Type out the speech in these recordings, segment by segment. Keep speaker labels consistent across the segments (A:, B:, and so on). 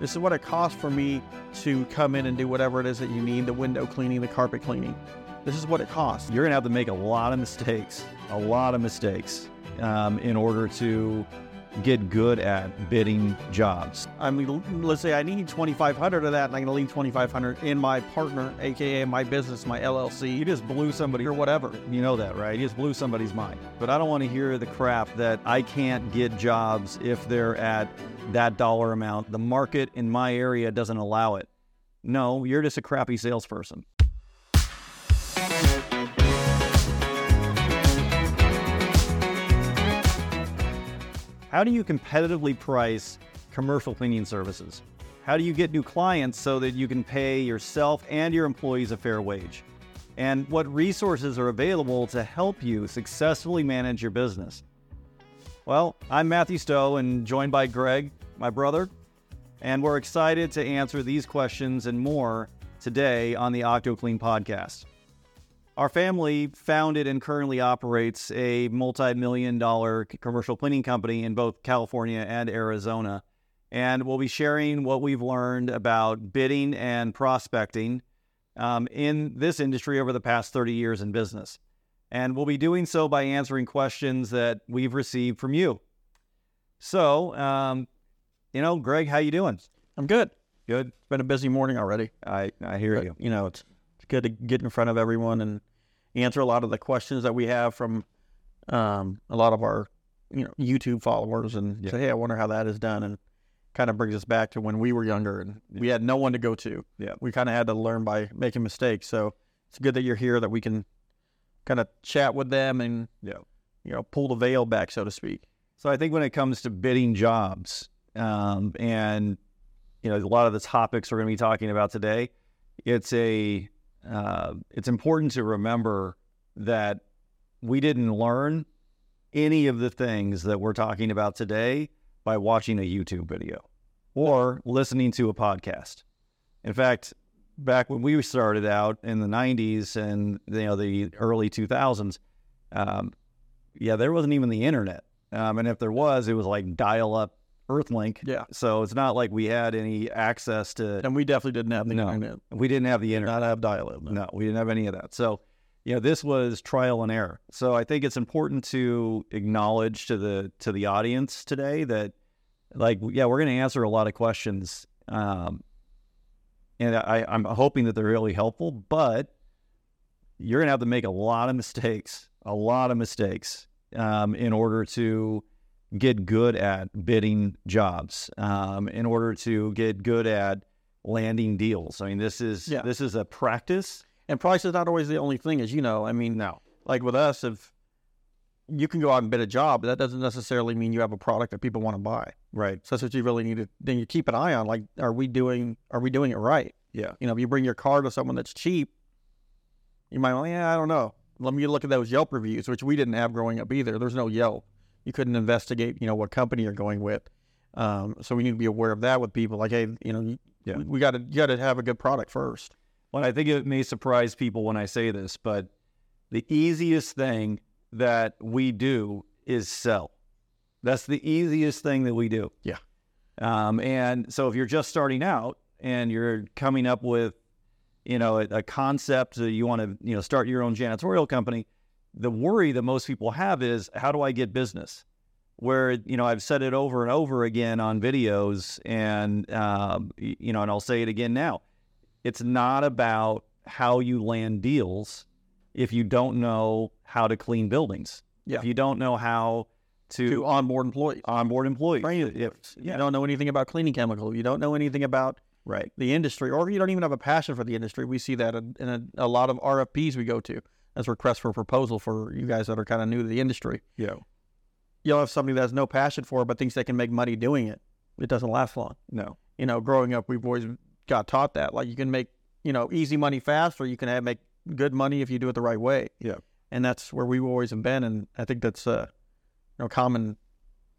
A: This is what it costs for me to come in and do whatever it is that you need the window cleaning, the carpet cleaning. This is what it costs.
B: You're going to have to make a lot of mistakes, a lot of mistakes um, in order to get good at bidding jobs.
A: I mean, let's say I need 2,500 of that, and I'm going to leave 2,500 in my partner, aka my business, my LLC.
B: You just blew somebody
A: or whatever.
B: You know that, right? You just blew somebody's mind. But I don't want to hear the crap that I can't get jobs if they're at that dollar amount. The market in my area doesn't allow it. No, you're just a crappy salesperson. How do you competitively price commercial cleaning services? How do you get new clients so that you can pay yourself and your employees a fair wage? And what resources are available to help you successfully manage your business? Well, I'm Matthew Stowe and joined by Greg, my brother, and we're excited to answer these questions and more today on the OctoClean podcast. Our family founded and currently operates a multi million dollar commercial cleaning company in both California and Arizona. And we'll be sharing what we've learned about bidding and prospecting um, in this industry over the past 30 years in business. And we'll be doing so by answering questions that we've received from you. So, um, you know, Greg, how you doing?
A: I'm good.
B: Good.
A: It's been a busy morning already.
B: I, I hear
A: But,
B: you.
A: You know, it's, it's good to get in front of everyone and answer a lot of the questions that we have from um, a lot of our, you know, YouTube followers and
B: Yeah.
A: say, hey, I wonder how that is done. And kind of brings us back to when we were younger and we had no one to go to.
B: Yeah.
A: We kind of had to learn by making mistakes. So it's good that you're here, that we can kind of chat with them and,
B: Yeah.
A: you know, pull the veil back, so to speak.
B: So I think when it comes to bidding jobs, um, and you know a lot of the topics we're going to be talking about today, it's a uh, it's important to remember that we didn't learn any of the things that we're talking about today by watching a YouTube video or listening to a podcast. In fact, back when we started out in the 90s and you know the early 2000s, um, yeah, there wasn't even the internet. Um, and if there was, it was like dial up Earthlink.
A: Yeah.
B: So it's not like we had any access to,
A: And we definitely didn't have the
B: No.
A: internet.
B: we didn't have the internet.
A: not have dial-up. no.
B: No, we didn't have any of that. So, you know, this was trial and error. So I think it's important to acknowledge to the to the audience today that, like, yeah, we're going to answer a lot of questions, um, and I, I'm hoping that they're really helpful. But you're going to have to make a lot of mistakes, a lot of mistakes, um, in order to get good at bidding jobs, um, in order to get good at landing deals. I mean, this is
A: Yeah.
B: this is a practice.
A: And price is not always the only thing, as you know. I mean,
B: No,
A: like with us, if you can go out and bid a job, that doesn't necessarily mean you have a product that people want to buy.
B: right?
A: So that's what you really need to then you keep an eye on. Like, are we doing are we doing it right?
B: Yeah,
A: You know, if you bring your car to someone that's cheap, you might, well, yeah, I don't know. Let me look at those Yelp reviews, which we didn't have growing up either. There's no Yelp. You couldn't investigate, you know, what company you're going with. Um, so we need to be aware of that with people. Like, hey, you know,
B: Yeah.
A: we, got to got to have a good product first.
B: Well, I think it may surprise people when I say this, but the easiest thing that we do is sell. That's the easiest thing that we do.
A: Yeah.
B: Um, and so if you're just starting out and you're coming up with, you know, a, a concept that you want to, you know, start your own janitorial company, the worry that most people have is how do I get business? Where you know I've said it over and over again on videos, and um, you know, and I'll say it again now. It's not about how you land deals if you don't know how to clean buildings.
A: Yeah.
B: If you don't know how to,
A: To onboard employees.
B: onboard employees. If- yeah.
A: You don't know anything about cleaning chemicals. You don't know anything about
B: right.
A: the industry, or you don't even have a passion for the industry. We see that in, in a, a lot of RFPs we go to as requests for a proposal for you guys that are kind of new to the industry.
B: Yeah.
A: You'll have somebody that has no passion for it, but thinks they can make money doing it. It doesn't last long.
B: No.
A: You know, growing up, we've always got taught that. Like you can make, you know, easy money fast, or you can have, make good money if you do it the right way.
B: Yeah.
A: And that's where we've always been. And I think that's a you know, common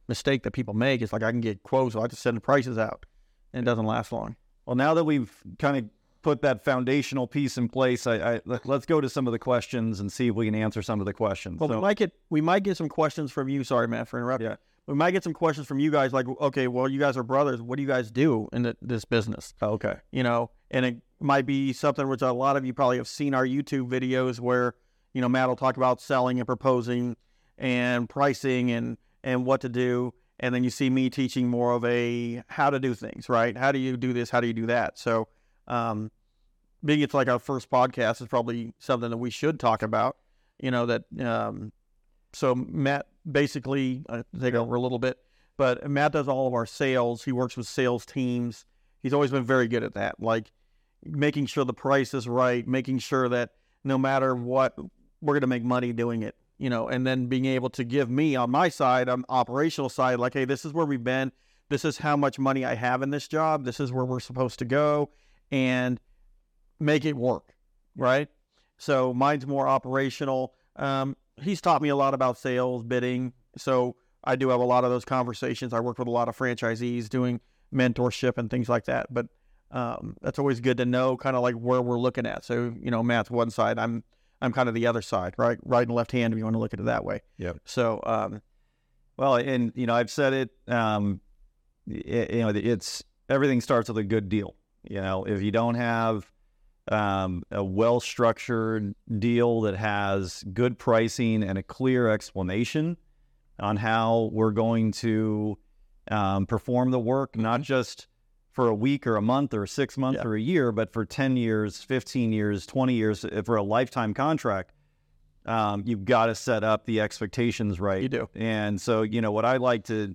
A: mistake that people make. It's like I can get quotes, so I just send the prices out, and it doesn't last long.
B: Well, now that we've kind of put that foundational piece in place, I, I let, us go to some of the questions and see if we can answer some of the questions.
A: Well,
B: So-
A: we might get we might get some questions from you. Sorry, Matt, for interrupting.
B: Yeah.
A: we might get some questions from you guys like, okay, well, you guys are brothers. What do you guys do in the, this business?
B: Okay.
A: You know, and it might be something which a lot of you probably have seen our YouTube videos where, you know, Matt will talk about selling and proposing and pricing and, and what to do. And then you see me teaching more of a how to do things, right? How do you do this? How do you do that? So, um, being it's like our first podcast is probably something that we should talk about, you know, that, um, so Matt basically uh, take over a little bit, but Matt does all of our sales. He works with sales teams. He's always been very good at that, like making sure the price is right, making sure that no matter what, we're going to make money doing it, you know, and then being able to give me on my side, on operational side, like, hey, this is where we've been. This is how much money I have in this job. This is where we're supposed to go and make it work, right? So mine's more operational. Um, he's taught me a lot about sales, bidding. So I do have a lot of those conversations. I work with a lot of franchisees doing mentorship and things like that. But um, that's always good to know, kind of like where we're looking at. So you know, Matt's one side. I'm I'm kind of the other side, right? Right and left hand. If you want to look at it that way.
B: Yeah.
A: So um,
B: Well, and you know, I've said it. Um, it, you know, it's everything starts with a good deal. You know, if you don't have um, a well-structured deal that has good pricing and a clear explanation on how we're going to um, perform the work, not just for a week or a month or six months
A: Yeah.
B: or a year, but for 10 years, 15 years, 20 years, uh, for a lifetime contract, um, you've got to set up the expectations right.
A: You do.
B: And so, you know, what I like to,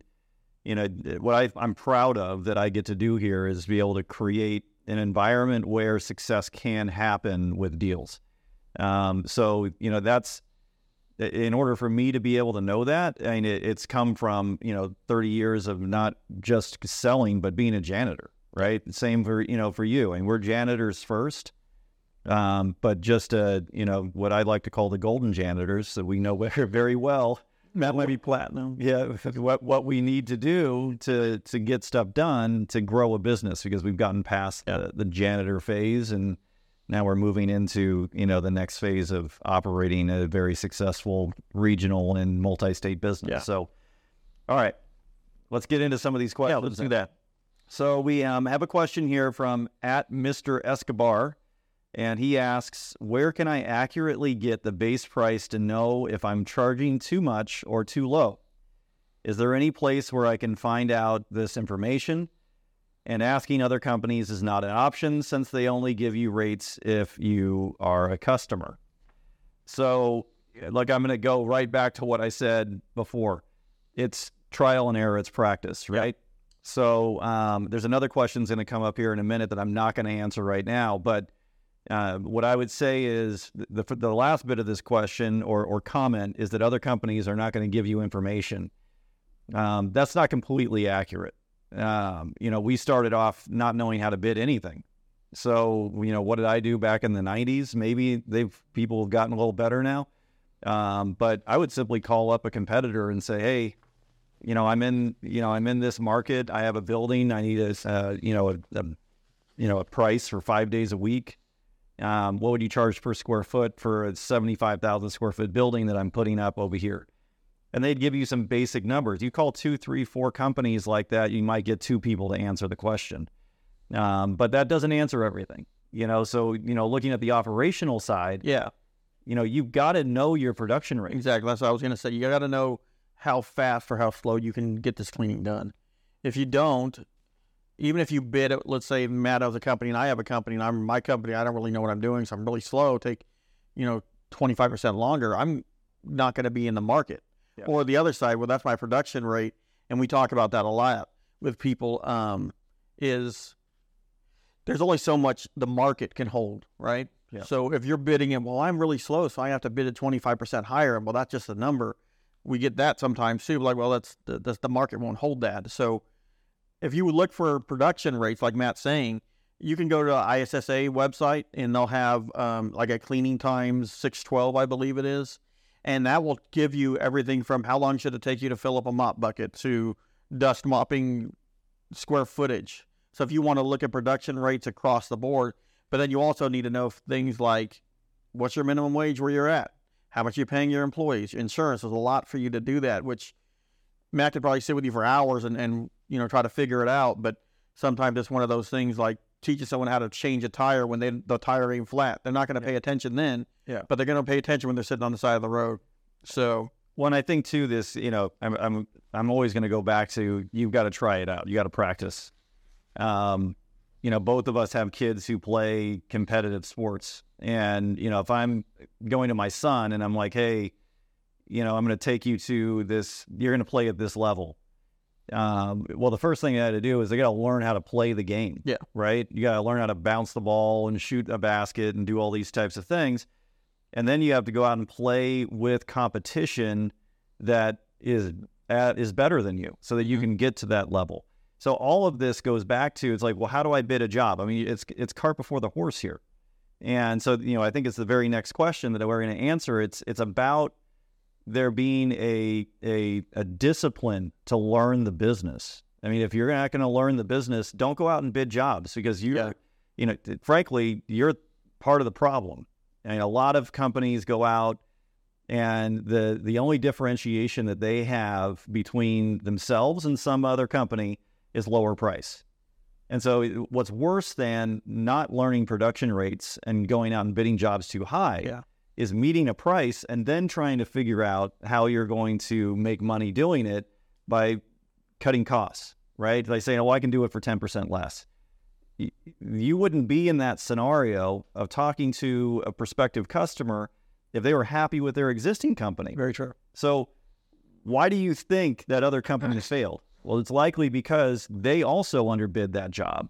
B: you know, what I, I'm proud of that I get to do here is be able to create an environment where success can happen with deals. Um, so, you know, that's in order for me to be able to know that. I mean, it, it's come from you know 30 years of not just selling, but being a janitor, right? Same for you know for you, I and we're janitors first. Um, but just uh, you know what I like to call the golden janitors, that we know very well
A: Matt might be platinum.
B: yeah, what what we need to do to to get stuff done to grow a business because we've gotten past the, the janitor phase and now we're moving into you know the next phase of operating a very successful regional and multi-state business.
A: Yeah.
B: So, all right, let's get into some of these questions.
A: Yeah, let's do that.
B: So we um, have a question here from at Mr. Escobar, and he asks, "Where can I accurately get the base price to know if I'm charging too much or too low? Is there any place where I can find out this information?" And asking other companies is not an option since they only give you rates if you are a customer. So, like, I'm going to go right back to what I said before. It's trial and error. It's practice, right? So um, there's another question that's going to come up here in a minute that I'm not going to answer right now. But uh, what I would say is the, the last bit of this question or, or comment is that other companies are not going to give you information. Um, that's not completely accurate. Um, you know, we started off not knowing how to bid anything. So, you know, what did I do back in the 90s? Maybe they've people have gotten a little better now. Um, but I would simply call up a competitor and say, "Hey, you know, I'm in, you know, I'm in this market. I have a building. I need a, uh, you know, a, a, you know, a price for five days a week. Um, what would you charge per square foot for a 75,000 square foot building that I'm putting up over here? And they'd give you some basic numbers. You call two, three, four companies like that, you might get two people to answer the question. Um, but that doesn't answer everything, you know. So, you know, looking at the operational side,
A: Yeah,
B: you know, you've got to know your production rate.
A: exactly. That's what I was going to say. You got to know how fast or how slow you can get this cleaning done. If you don't, even if you bid, let's say Matt has a company and I have a company and I'm my company, I don't really know what I'm doing, so I'm really slow. Take, you know, 25% longer. I'm not going to be in the market.
B: Yeah.
A: Or the other side, well, that's my production rate, and we talk about that a lot with people. Um, is there's only so much the market can hold, right?
B: Yeah.
A: So if you're bidding it, well, I'm really slow, so I have to bid it 25% higher. Well, that's just a number. We get that sometimes too. Like, well, that's the, that's the market won't hold that. So if you would look for production rates, like Matt's saying, you can go to the ISSA website and they'll have um, like a cleaning times 612, I believe it is. And that will give you everything from how long should it take you to fill up a mop bucket to dust mopping square footage. So if you want to look at production rates across the board, but then you also need to know things like what's your minimum wage where you're at? How much you're you paying your employees? Insurance, there's a lot for you to do that, which Matt could probably sit with you for hours and, and you know try to figure it out. But sometimes it's one of those things like teaching someone how to change a tire when they the tire ain't flat. They're not going to pay attention then.
B: Yeah.
A: But they're going to pay attention when they're sitting on the side of the road. So
B: One, I think too, this you know, I'm I'm I'm always going to go back to you've got to try it out. You got to practice. Um, you know, both of us have kids who play competitive sports, and you know, if I'm going to my son and I'm like, hey, you know, I'm going to take you to this, you're going to play at this level. Um, well, the first thing I had to do is they got to learn how to play the game.
A: Yeah.
B: Right. You got to learn how to bounce the ball and shoot a basket and do all these types of things. And then you have to go out and play with competition that is at, is better than you so that you can get to that level. So all of this goes back to it's like, well, how do I bid a job? I mean, it's it's cart before the horse here. And so, you know, I think it's the very next question that we're going to answer. It's it's about there being a a a discipline to learn the business. I mean, if you're not going to learn the business, don't go out and bid jobs because you,
A: Yeah.
B: you know, frankly, you're part of the problem. I mean, a lot of companies go out and the the only differentiation that they have between themselves and some other company is lower price. And so, what's worse than not learning production rates and going out and bidding jobs too high
A: Yeah.
B: Is meeting a price and then trying to figure out how you're going to make money doing it by cutting costs, right? Like saying, oh, I can do it for 10% less. You wouldn't be in that scenario of talking to a prospective customer if they were happy with their existing company.
A: very true.
B: So, why do you think that other companies failed? Well, it's likely because they also underbid that job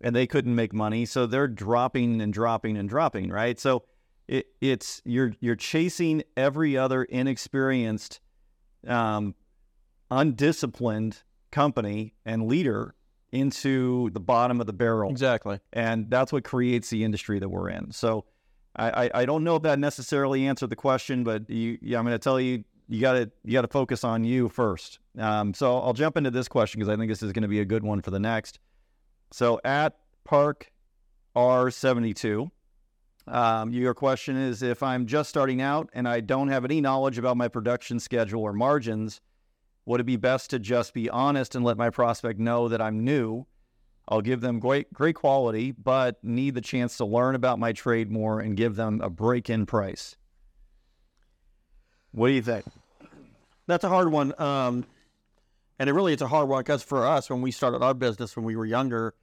B: and they couldn't make money, so they're dropping and dropping and dropping, right? So, it, it's you're you're chasing every other inexperienced, um, undisciplined company and leader into the bottom of the barrel
A: Exactly.
B: and that's what creates the industry that we're in. So I, I, I don't know if that necessarily answered the question, but you, yeah, I'm going to tell you you got to you got to focus on you first. Um, so I'll jump into this question because I think this is going to be a good one for the next. So at Park R72, um, your question is if I'm just starting out and I don't have any knowledge about my production schedule or margins, would it be best to just be honest and let my prospect know that I'm new? I'll give them great great quality, but need the chance to learn about my trade more and give them a break-in price. What do you think?
A: That's a hard one. Um, and it really it's a hard one because for us, when we started our business when we were younger,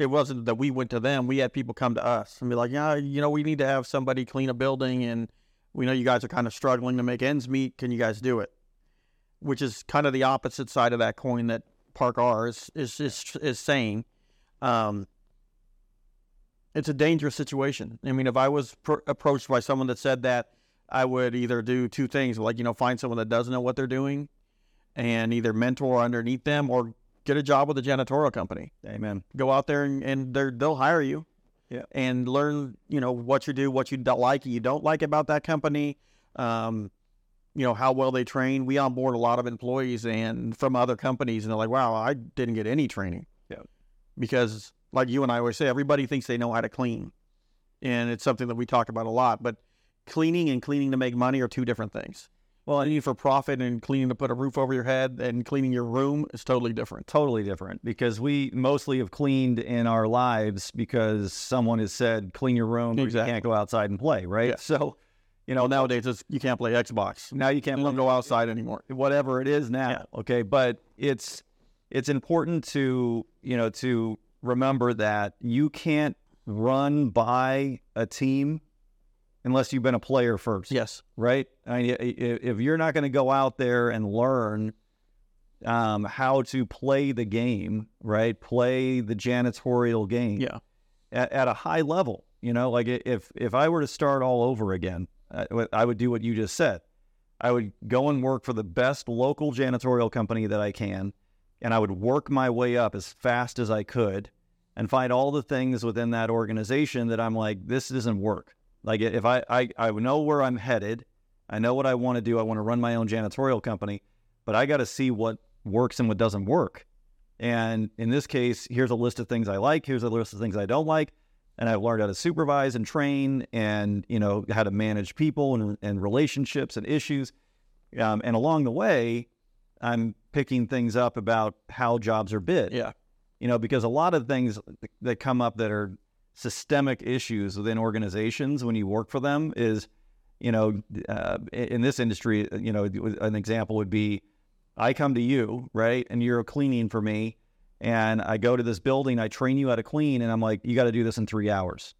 A: it wasn't that we went to them. We had people come to us and be like, "Yeah, you know, we need to have somebody clean a building, and we know you guys are kind of struggling to make ends meet. Can you guys do it?" Which is kind of the opposite side of that coin that Park R is is is, is saying. Um, it's a dangerous situation. I mean, if I was pr- approached by someone that said that, I would either do two things, like you know, find someone that doesn't know what they're doing, and either mentor underneath them or get a job with a janitorial company.
B: Amen.
A: Go out there and, and they're, they'll hire you,
B: Yeah.
A: and learn you know what you do, what you don't like, you don't like about that company. Um, you know how well they train. We onboard a lot of employees and from other companies, and they're like, "Wow, I didn't get any training."
B: Yeah.
A: because like you and I always say, everybody thinks they know how to clean, and it's something that we talk about a lot. But cleaning and cleaning to make money are two different things. Well, cleaning for profit and cleaning to put a roof over your head and cleaning your room is totally different.
B: Totally different because we mostly have cleaned in our lives because someone has said clean your room,
A: Exactly.
B: you can't go outside and play, right?
A: Yeah.
B: So, you know,
A: nowadays it's, you can't play Xbox.
B: now you can't
A: don't go outside anymore.
B: whatever it is now.
A: Yeah.
B: Okay, but it's it's important to you know to remember that you can't run by a team unless you've been a player first.
A: Yes.
B: right? I mean, if you're not going to go out there and learn um, how to play the game, right? Play the janitorial game
A: Yeah.
B: at, at a high level. You know, like if if I were to start all over again, I, I would do what you just said. I would go and work for the best local janitorial company that I can, and I would work my way up as fast as I could, and find all the things within that organization that I'm like, this doesn't work. Like if I I, I know where I'm headed, I know what I want to do. I want to run my own janitorial company, but I got to see what works and what doesn't work. And in this case, here's a list of things I like. Here's a list of things I don't like. And I've learned how to supervise and train and, you know, how to manage people and, and relationships and issues. Um, and along the way, I'm picking things up about how jobs are bid.
A: Yeah.
B: You know, because a lot of things that come up that are systemic issues within organizations when you work for them is, you know, uh, in this industry, you know, an example would be I come to you, right? And you're cleaning for me. And I go to this building, I train you how to clean, and I'm like, you got to do this in three hours.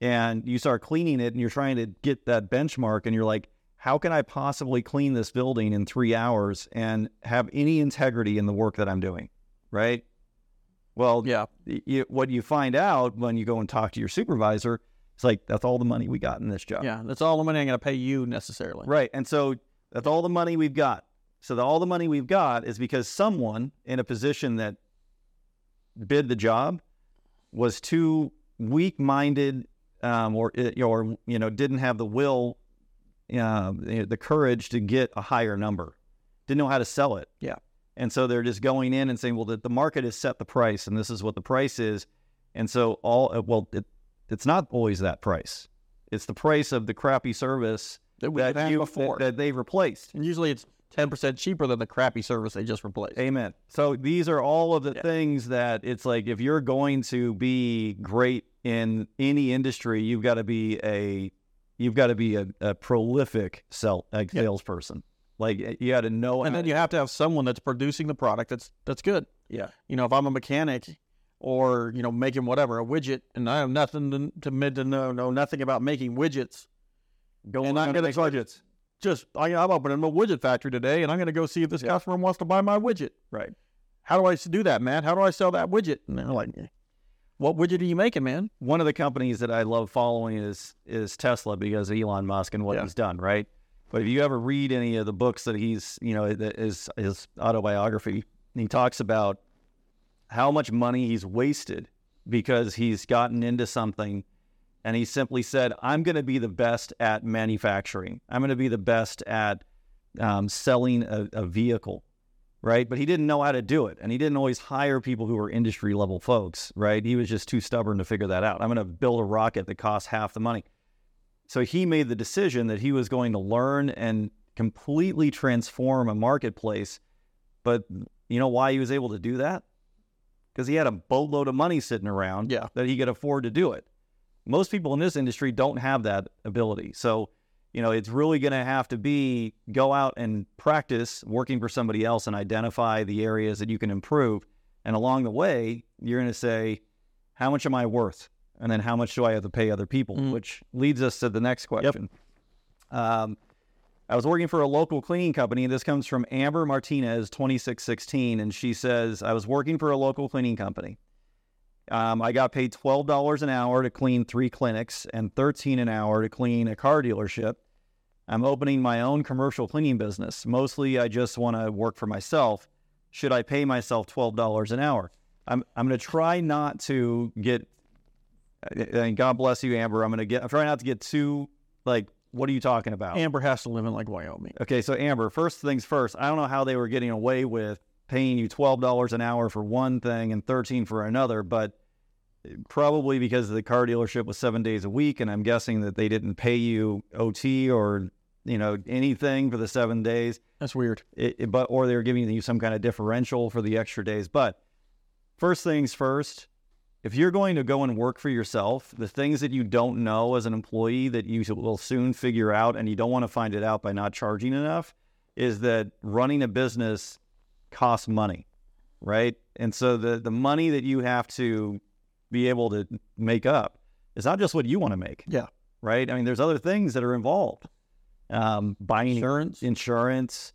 B: And you start cleaning it and you're trying to get that benchmark, and you're like, how can I possibly clean this building in three hours and have any integrity in the work that I'm doing? Right. Well,
A: Yeah.
B: what you find out when you go and talk to your supervisor, it's like, that's all the money we got in this job.
A: Yeah. That's all the money I'm going to pay you necessarily.
B: Right. And so that's all the money we've got. So the, all the money we've got is because someone in a position that bid the job was too weak-minded um, or or you know didn't have the will, uh, the courage to get a higher number, didn't know how to sell it.
A: Yeah.
B: And so they're just going in and saying, well, the, the market has set the price, and this is what the price is. And so all uh, well, it, it's not always that price. It's the price of the crappy service
A: That had
B: you,
A: before.
B: that, that they've replaced.
A: and usually it's 10% cheaper than the crappy service they just replaced.
B: Amen. So these are all of the
A: Yeah.
B: things that it's like if you're going to be great in any industry, you've got to be a you've got to be a, a prolific sell like
A: Yeah.
B: salesperson. Like you got to know.
A: and then you have to have someone that's producing the product that's that's good.
B: yeah,
A: You know, if I'm a mechanic or, you know, making whatever, a widget, and I have nothing to, to mid to know, know nothing about making widgets,
B: go
A: And
B: on
A: I'm gonna charge just I, I'm opening a widget factory today, and I'm going to go see if this
B: Yeah.
A: customer wants to buy my widget.
B: Right.
A: How do I do that, man? How do I sell that widget? And they're like, "What widget are you making, man?"
B: One of the companies that I love following is is Tesla because Elon Musk and what
A: Yeah.
B: he's done. Right. But if you ever read any of the books that he's, you know, his his autobiography, he talks about how much money he's wasted because he's gotten into something and he simply said, I'm going to be the best at manufacturing. I'm going to be the best at um, selling a, a vehicle, right? But he didn't know how to do it. And he didn't always hire people who were industry level folks, right? He was just too stubborn to figure that out. I'm going to build a rocket that costs half the money. So he made the decision that he was going to learn and completely transform a marketplace. But you know why he was able to do that? Because he had a boatload of money sitting around
A: Yeah.
B: that he could afford to do it. Most people in this industry don't have that ability. So, you know, it's really going to have to be go out and practice working for somebody else and identify the areas that you can improve. And along the way, you're going to say, how much am I worth? And then how much do I have to pay other people?
A: Mm.
B: Which leads us to the next question. Um, I was working for a local cleaning company. This comes from Amber Martinez, 2616. And she says, I was working for a local cleaning company. Um, I got paid $12 an hour to clean three clinics and 13 an hour to clean a car dealership. I'm opening my own commercial cleaning business. Mostly, I just want to work for myself. Should I pay myself $12 an hour? I'm, I'm going to try not to get, and God bless you, Amber. I'm going to get, I'm trying not to get too, like, what are you talking about?
A: Amber has to live in like Wyoming.
B: Okay, so Amber, first things first. I don't know how they were getting away with paying you twelve dollars an hour for one thing and thirteen for another, but probably because the car dealership was seven days a week, and I'm guessing that they didn't pay you OT or you know anything for the seven days.
A: That's weird.
B: It, it- but or they were giving you some kind of differential for the extra days. But first things first, if you're going to go and work for yourself, the things that you don't know as an employee that you will soon figure out, and you don't want to find it out by not charging enough, is that running a business costs money, right? And so the the money that you have to be able to make up is not just what you want to make.
A: Yeah.
B: Right. I mean, there's other things that are involved. Um, buying
A: Insurance.
B: insurance,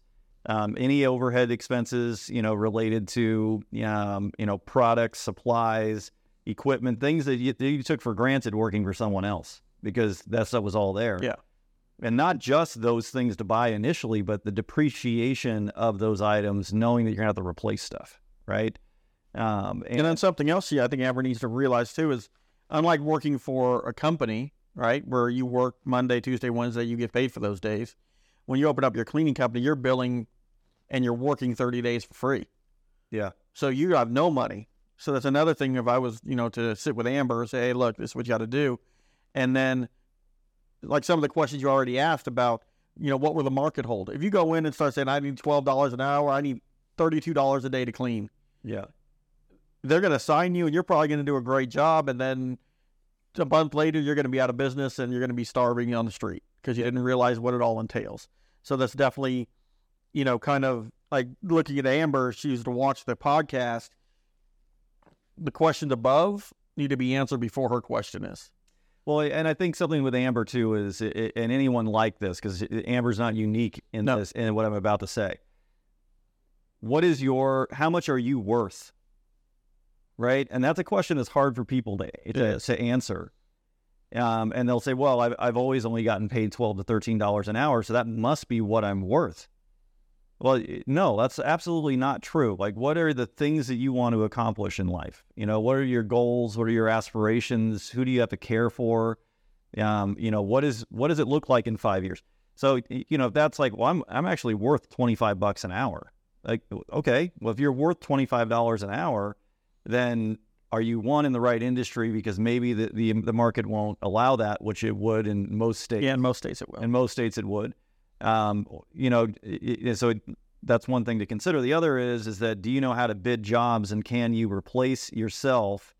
B: um, any overhead expenses, you know, related to, um, you know, products, supplies, equipment, things that you, that you took for granted working for someone else because that stuff was all there.
A: Yeah.
B: And not just those things to buy initially, but the depreciation of those items, knowing that you're going to have to replace stuff, right? Um, and,
A: And then something else, yeah, I think Amber needs to realize too is, unlike working for a company, right, where you work Monday, Tuesday, Wednesday, you get paid for those days. When you open up your cleaning company, you're billing, and you're working 30 days for free.
B: yeah,
A: So you have no money. So that's another thing. If I was, you know, to sit with Amber and say, "Hey, look, this is what you got to do," and then, like some of the questions you already asked about you know, what will the market hold? If you go in and start saying, I need twelve dollars an hour, I need thirty-two dollars a day to clean,
B: Yeah.
A: they're going to sign you, and you're probably going to do a great job, and then a month later, you're going to be out of business and you're going to be starving on the street because you didn't realize what it all entails. So that's definitely, you know, kind of like looking at Amber. She used to watch the podcast. The questions above need to be answered before her question is.
B: Well, and I think something with Amber too is, and anyone like this, because Amber's not unique in
A: No.
B: this in what I'm about to say. What is your? How much are you worth? Right, and that's a question that's hard for people to to, to answer. Um, and they'll say, "Well, I've I've always only gotten paid twelve to thirteen dollars an hour, so that must be what I'm worth." Well, no, that's absolutely not true. Like, what are the things that you want to accomplish in life? You know, what are your goals? What are your aspirations? Who do you have to care for? Um, you know, what is what does it look like in five years? So, you know, if that's like, well, I'm I'm actually worth twenty five bucks an hour. Like, okay, well, if you're worth twenty five dollars an hour, then are you one in the right industry? Because maybe the, the the market won't allow that, which it would in most states.
A: Yeah, in most states it will.
B: In most states, it would. Um, you know, so it, that's one thing to consider. The other is is that do you know how to bid jobs and can you replace yourself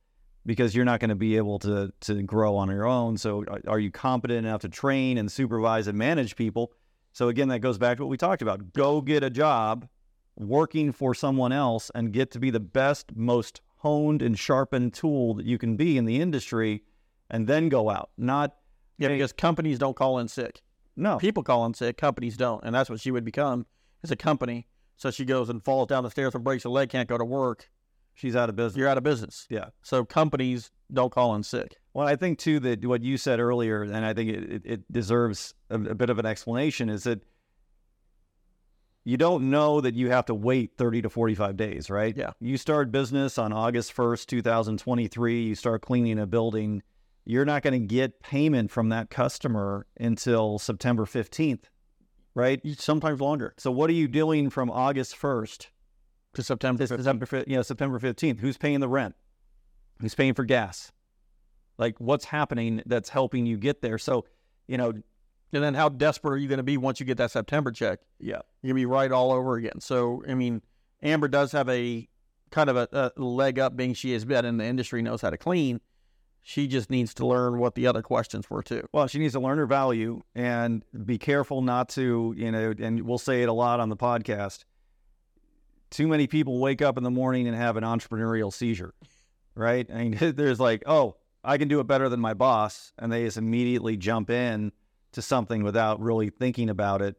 B: because you're not going to be able to to grow on your own. So are, are you competent enough to train and supervise and manage people? So again, that goes back to what we talked about. Go get a job working for someone else and get to be the best, most honed and sharpened tool that you can be in the industry, and then go out. Not
A: yeah, because companies don't call in sick.
B: No,
A: People call in sick, companies don't, and that's what she would become as a company. So she goes and falls down the stairs and breaks her leg, can't go to work.
B: she's out of business.
A: You're out of business.
B: Yeah.
A: So companies don't call in sick.
B: Well, I think too that what you said earlier, and I think it, it, it deserves a, a bit of an explanation, is that you don't know that you have to wait 30 to 45 days, right?
A: Yeah.
B: You start business on August 1st, 2023, you start cleaning a building, you're not going to get payment from that customer until September 15th, right?
A: Sometimes longer
B: So what are you doing from August 1st
A: to September.
B: to
A: 15th.
B: September, fif- you know, September 15th. Who's paying the rent? Who's paying for gas? Like what's happening that's helping you get there? So, you know,
A: And then how desperate are you going to be once you get that September check?
B: yeah,
A: You're going to be right all over again. So, I mean, Amber does have a kind of a, a leg up being she has been in the industry, knows how to clean. She just needs to learn what the other questions were too.
B: Well, she needs to learn her value and be careful not to, you know, and we'll say it a lot on the podcast. Too many people wake up in the morning and have an entrepreneurial seizure, right? I mean, there's like, oh, I can do it better than my boss. And they just immediately jump in to something without really thinking about it.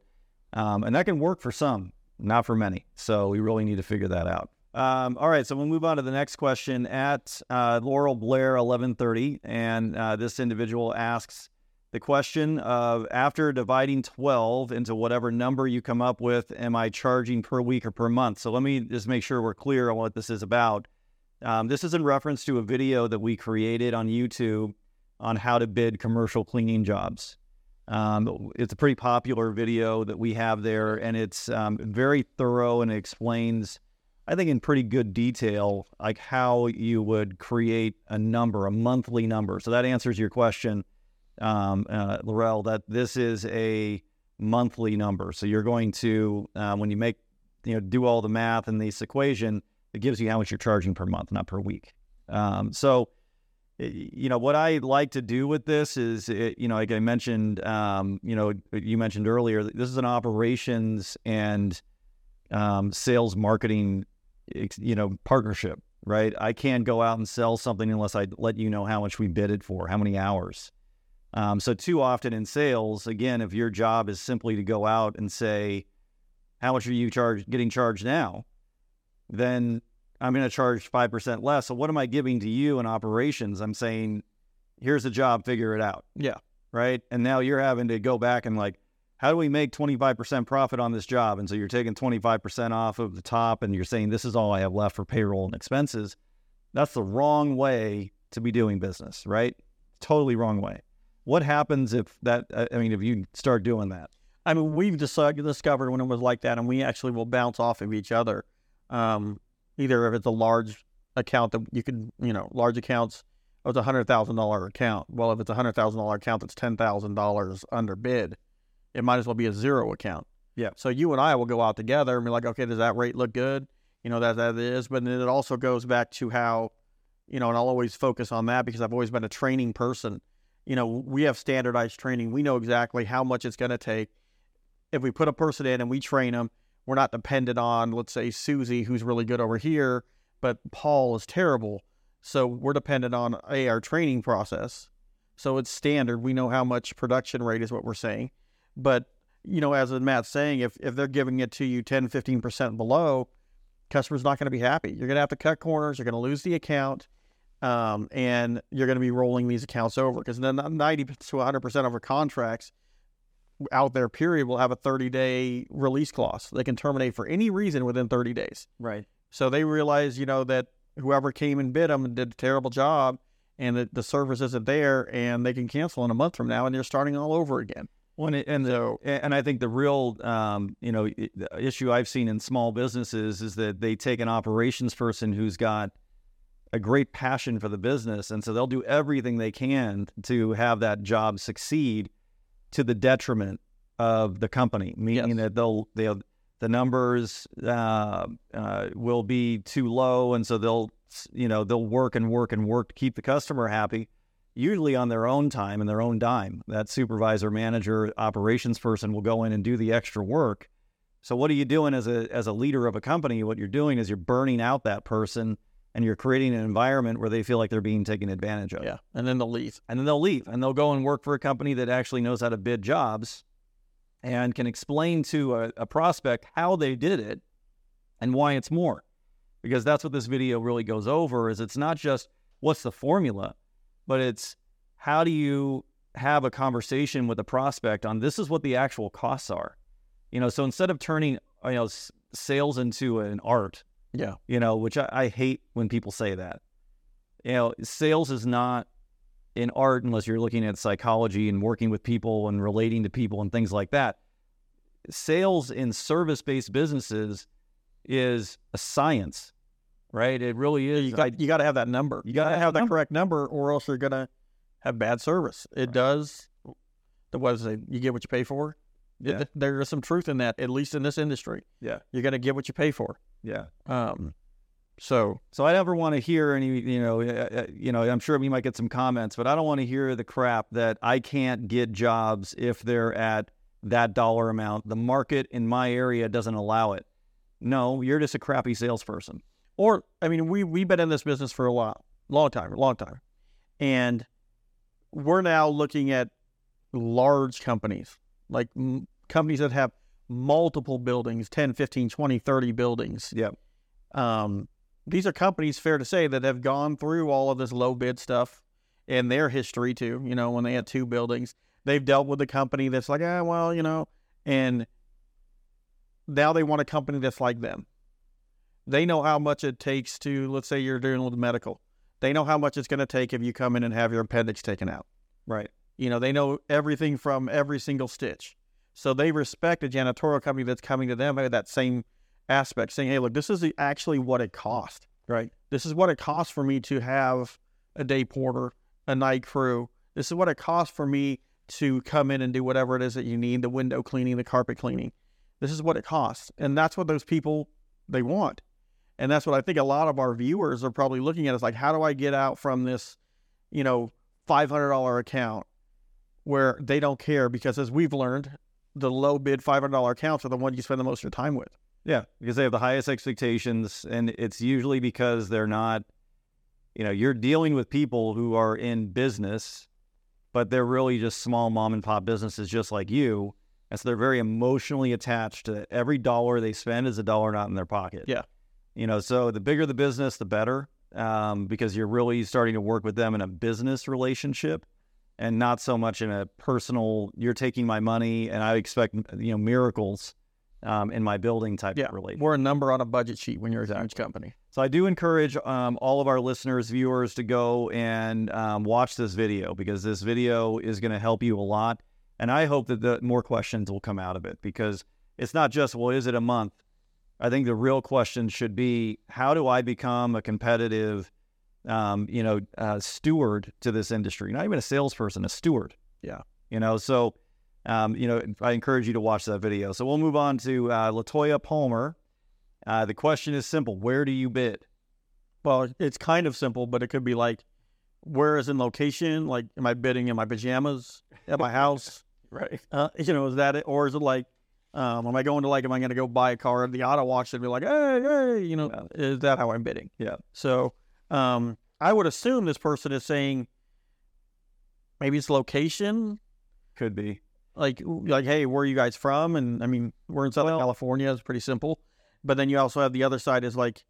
B: Um, and that can work for some, not for many. So we really need to figure that out. Um, all right, so we'll move on to the next question at uh, Laurel Blair, eleven thirty, and uh, this individual asks the question of after dividing twelve into whatever number you come up with, am I charging per week or per month? So let me just make sure we're clear on what this is about. Um, this is in reference to a video that we created on YouTube on how to bid commercial cleaning jobs. Um, it's a pretty popular video that we have there, and it's um, very thorough and it explains, I think, in pretty good detail, like how you would create a number, a monthly number. So that answers your question, um, uh, Laurel. That this is a monthly number. So you're going to uh, when you make, you know, do all the math in this equation, it gives you how much you're charging per month, not per week. Um, so you know what I like to do with this is, it, you know, like I mentioned, um, you know, you mentioned earlier, this is an operations and um, sales marketing, you know, partnership, right? I can't go out and sell something unless I let you know how much we bid it for, how many hours. Um, so too often in sales, again, if your job is simply to go out and say, how much are you charge getting charged now? Then I'm going to charge 5% less. So what am I giving to you in operations? I'm saying, here's the job, figure it out.
A: Yeah.
B: Right. And now you're having to go back and like, how do we make 25% profit on this job? And so you're taking 25% off of the top and you're saying, this is all I have left for payroll and expenses. That's the wrong way to be doing business, right? Totally wrong way. What happens if that, I mean, if you start doing that?
A: I mean, we've discovered when it was like that, and we actually will bounce off of each other. Um, either if it's a large account that you could, you know, large accounts, or it's a hundred thousand dollar account. Well, if it's a hundred thousand dollar account that's ten thousand dollars under bid, it might as well be a zero account.
B: Yeah.
A: So you and I will go out together and be like, okay, does that rate look good? You know that that is, but then it also goes back to how, you know, and I'll always focus on that because I've always been a training person. You know, we have standardized training. We know exactly how much it's going to take. If we put a person in and we train them, we're not dependent on, let's say, Susie, who's really good over here, but Paul is terrible. So we're dependent on a our training process. So it's standard. We know how much production rate is what we're saying. But, you know, as Matt's saying, if, if they're giving it to you 10, 15% below, customer's not going to be happy. You're going to have to cut corners. You're going to lose the account. Um, and you're going to be rolling these accounts over because then 90 to 100% of our contracts out there, period, will have a 30 day release clause. They can terminate for any reason within 30 days.
B: Right.
A: So they realize, you know, that whoever came and bid them and did a terrible job and that the service isn't there and they can cancel in a month from now and you're starting all over again.
B: Well, and, and
A: So
B: and I think the real, um, you know, issue I've seen in small businesses is that they take an operations person who's got a great passion for the business, and so they'll do everything they can to have that job succeed, to the detriment of the company. Meaning
A: Yes.
B: that they'll they'll the numbers uh, uh, will be too low, and so they'll you know they'll work and work and work to keep the customer happy usually on their own time and their own dime. That supervisor, manager, operations person will go in and do the extra work. So what are you doing as a as a leader of a company? What you're doing is you're burning out that person and you're creating an environment where they feel like they're being taken advantage of.
A: yeah, and then they'll leave.
B: And then they'll leave and they'll go and work for a company that actually knows how to bid jobs and can explain to a, a prospect how they did it and why it's more. Because that's what this video really goes over is it's not just what's the formula, but it's how do you have a conversation with a prospect on this is what the actual costs are. You know, so instead of turning you know s- sales into an art,
A: Yeah.
B: you know, which I, I hate when people say that. You know, sales is not an art unless you're looking at psychology and working with people and relating to people and things like that. Sales in service based businesses is a science, right? It really is.
A: You got you got to have that number.
B: You
A: got
B: gotta have the
A: that
B: number.
A: correct number, or else you're gonna have bad service. It
B: Right.
A: does. The what is it? You get what you pay for.
B: Yeah.
A: th- There is some truth in that, at least in this industry.
B: Yeah.
A: You're gonna get what you pay for.
B: yeah.
A: Um, so
B: So I never want to hear any, you know, uh, you know, I'm sure we might get some comments, but I don't want to hear the crap that I can't get jobs if they're at that dollar amount. The market in my area doesn't allow it. No, you're just a crappy salesperson.
A: Or I mean, we we've been in this business for a while, long time, long time, and we're now looking at large companies, like m- companies that have multiple buildings, 10, 15, 20, 30 buildings.
B: Yep.
A: Um, these are companies, fair to say, that have gone through all of this low bid stuff in their history too. You know, when they had two buildings, they've dealt with a company that's like, ah, well, you know, and now they want a company that's like them. They know how much it takes to, let's say, you're doing with medical. They know how much it's going to take if you come in and have your appendix taken out.
B: Right.
A: You know, they know everything from every single stitch. So they respect a janitorial company that's coming to them with that same aspect, saying, hey, look, this is the- actually what it cost.
B: Right.
A: This is what it costs for me to have a day porter, a night crew. This is what it costs for me to come in and do whatever it is that you need the window cleaning, the carpet cleaning. This is what it costs. And that's what those people they want. And that's what I think a lot of our viewers are probably looking at is like, how do I get out from this, you know, $500 account where they don't care? Because as we've learned, the low bid $500 accounts are the ones you spend the most of your time with.
B: Yeah, because they have the highest expectations, and it's usually because they're not, you know, you're dealing with people who are in business, but they're really just small mom and pop businesses just like you. And so they're very emotionally attached to every dollar they spend is a dollar not in their pocket.
A: Yeah.
B: You know, so the bigger the business, the better, um, because you're really starting to work with them in a business relationship and not so much in a personal, you're taking my money and I expect, you know, miracles um, in my building type
A: Yeah.
B: of relationship.
A: We're a number on a budget sheet when you're a huge company.
B: So I do encourage um, all of our listeners, viewers, to go and um, watch this video because this video is going to help you a lot, and I hope that the more questions will come out of it because it's not just well, is it a month? I think the real question should be how do I become a competitive, um, you know, uh, steward to this industry? Not even a salesperson, a steward.
A: Yeah.
B: You know, so Um, you know, I encourage you to watch that video. So we'll move on to uh, Latoya Palmer. Uh, the question is simple: Where do you bid?
A: Well, it's kind of simple, but it could be like, where is in location? Like, am I bidding in my pajamas at my house?
B: Right.
A: Uh, you know, is that it? Or is it like, um, am I going to like, am I going to go buy a car at the auto auction and be like, hey, hey, you know,
B: Yeah.
A: is that how I'm bidding?
B: Yeah.
A: So, um, I would assume this person is saying, maybe it's location,
B: Could be.
A: like, like, hey, where are you guys from? And I mean, we're in Southern
B: Well-
A: California. It's pretty simple. But then you also have the other side is like,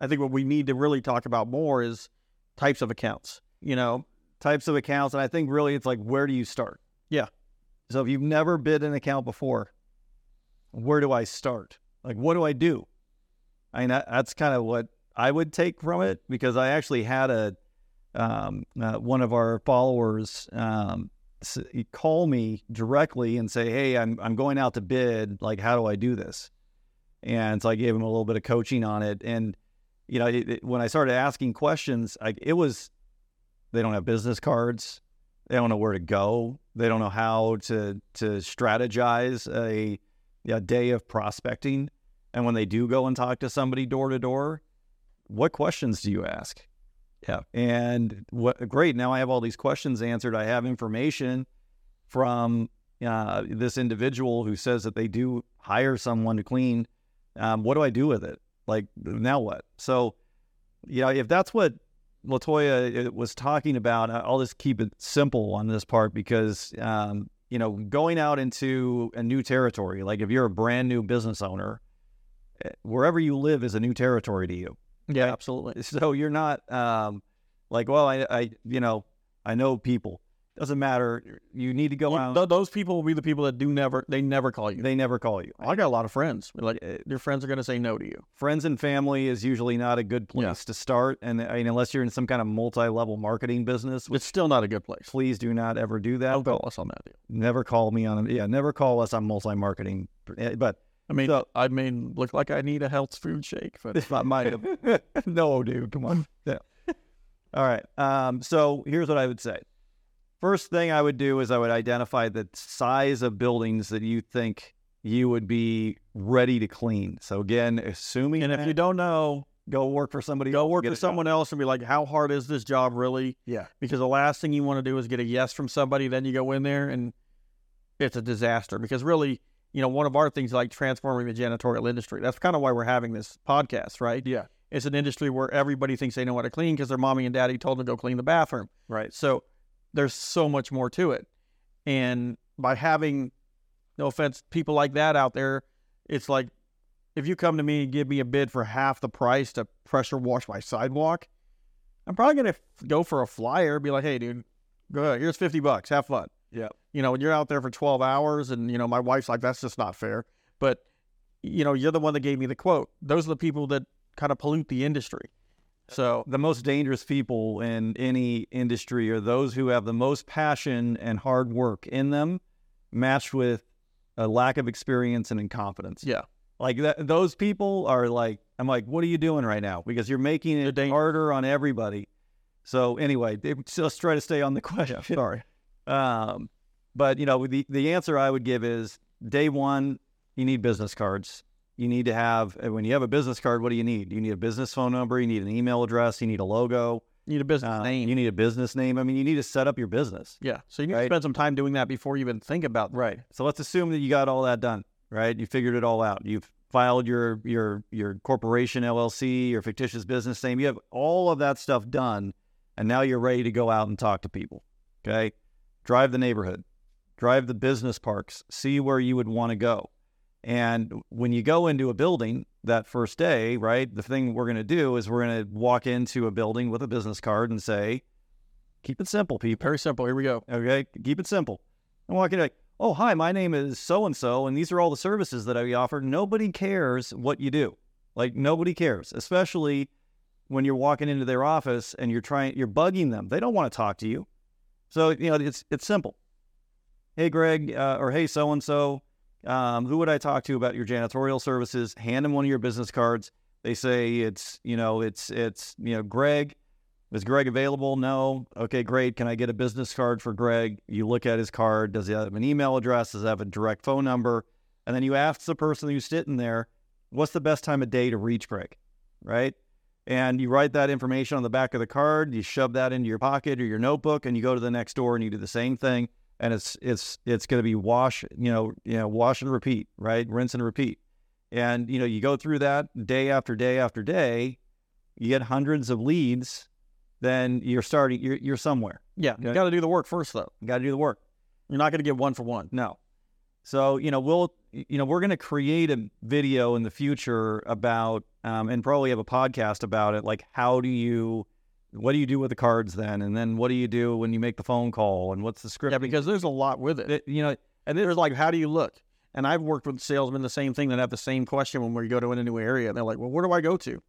A: I think what we need to really talk about more is types of accounts. You know,
B: Types of accounts, and I think really it's like where do you start?
A: Yeah.
B: So if you've never bid an account before, where do I start? Like what do I do? I mean that, that's kind of what I would take from it because I actually had a um, uh, one of our followers um, call me directly and say, "Hey, I'm I'm going out to bid. Like, how do I do this?" And so I gave him a little bit of coaching on it. And you know, it, it- when I started asking questions, I, it was they don't have business cards, they don't know where to go, they don't know how to to strategize a, a day of prospecting. And when they do go and talk to somebody door to door, what questions do you ask?
A: Yeah.
B: And what great. Now I have all these questions answered. I have information from uh, this individual who says that they do hire someone to clean. Um, what do I do with it? Like now what? So, you know, if that's what Latoya uh, was talking about, I'll just keep it simple on this part because, um, you know, going out into a new territory, like if you're a brand new business owner, eh, wherever you live is a new territory to you.
A: yeah, absolutely.
B: So you're not um, like, well, I, I, you know, I know people. Doesn't matter. You need to go
A: Well,
B: out.
A: th- those people will be the people that do never, they never call you.
B: They never call you.
A: I got a lot of friends. Like, eh, your friends are going to say no to you.
B: Friends and family is usually not a good place
A: Yeah.
B: to start, and I mean, unless you're in some kind of multi-level marketing business, which
A: It's still not a good place.
B: please do not ever do that.
A: Don't call us on that. Deal.
B: never call me on. Yeah, never call us on multi-marketing. Eh, But
A: I mean,
B: So-
A: I mean, look like I need a health food shake, but it's not
B: no, dude, come on. Yeah. All right. Um, so here's what I would say. First thing I would do is I would identify the size of buildings that you think you would be ready to clean. So again, assuming
A: and if you eh, don't know,
B: go work for somebody,
A: go work for someone else and be like, how hard is this job really?
B: Yeah.
A: Because the last thing you want to do is get a yes from somebody. Then you go in there and it's a disaster. Because really, you know, one of our things like transforming the janitorial industry. That's kind of why we're having this podcast, right?
B: Yeah.
A: It's an industry where everybody thinks they know how to clean because their mommy and daddy told them to go clean the bathroom.
B: Right.
A: So there's so much more to it. And by having, no offense, people like that out there, it's like if you come to me and give me a bid for half the price to pressure wash my sidewalk, I'm probably going to go for a flyer, be like, hey, dude, go ahead. Here's 50 bucks. Have fun.
B: Yeah.
A: You know, when you're out there for 12 hours and, you know, my wife's like, that's just not fair. But, you know, you're the one that gave me the quote. Those are the people that kind of pollute the industry. So,
B: The most dangerous people in any industry are those who have the most passion and hard work in them, matched with a lack of experience and incompetence.
A: yeah.
B: Like that, those people are like, I'm like, what are you doing right now? Because you're making it harder on everybody. So anyway, they- just try to stay on the question.
A: Sorry.
B: Um, but you know, the the answer I would give is day one, you need business cards. You need to have when you have a business card, what do you need? You need a business phone number. You need an email address. You need a logo.
A: You need a business
B: uh,
A: name.
B: You need a business name. I mean, you need to set up your business.
A: Yeah. So you need
B: Right.
A: to spend some time doing that before you even think about
B: Right. So let's assume that you got all that done, right? You figured it all out. You've filed your your your corporation LLC, your fictitious business name. You have all of that stuff done, and now you're ready to go out and talk to people. Okay? Drive the neighborhood. Drive the business parks. See where you would want to go. And when you go into a building that first day, right? The thing we're going to do is we're going to walk into a building with a business card and say, "Keep it simple, people."
A: Very simple. Here we go.
B: Okay, keep it simple. And walk in like, oh hi, my name is so and so, and these are all the services that I offer. Nobody cares what you do. Like nobody cares, especially when you're walking into their office and you're trying, you're bugging them. They don't want to talk to you. So you know, it's it's simple. Hey Greg, uh, or hey so and so, Um, who would I talk to about your janitorial services? Hand them one of your business cards. They say it's you know it's it's you know Greg Is Greg available? No. Okay, great. Can I get a business card for Greg? You look at his card. Does he have an email address? Does he have a direct phone number? And then you ask the person who's sitting there, what's the best time of day to reach Greg? Right? And you write that information on the back of the card, you shove that into your pocket or your notebook, and you go to the next door and you do the same thing. And it's it's it's gonna be wash, you know, you know, wash and repeat, right? Rinse and repeat. And you know, you go through that day after day after day, you get hundreds of leads, then you're starting you're you're somewhere.
A: Yeah, you got to do the work first, though.
B: You gotta do the work.
A: You're not going to get one for one.
B: No. So, you know, we'll, you know, we're going to create a video in the future about, um, and probably have a podcast about it. Like, how do you, what do you do with the cards then? And then what do you do when you make the phone call? And what's the script?
A: Yeah, because there's a lot with it.
B: It- you know,
A: And there's like, how do you look? And I've worked with salesmen the same thing that have the same question when we go to a new area. And they're like, well, where do I go to?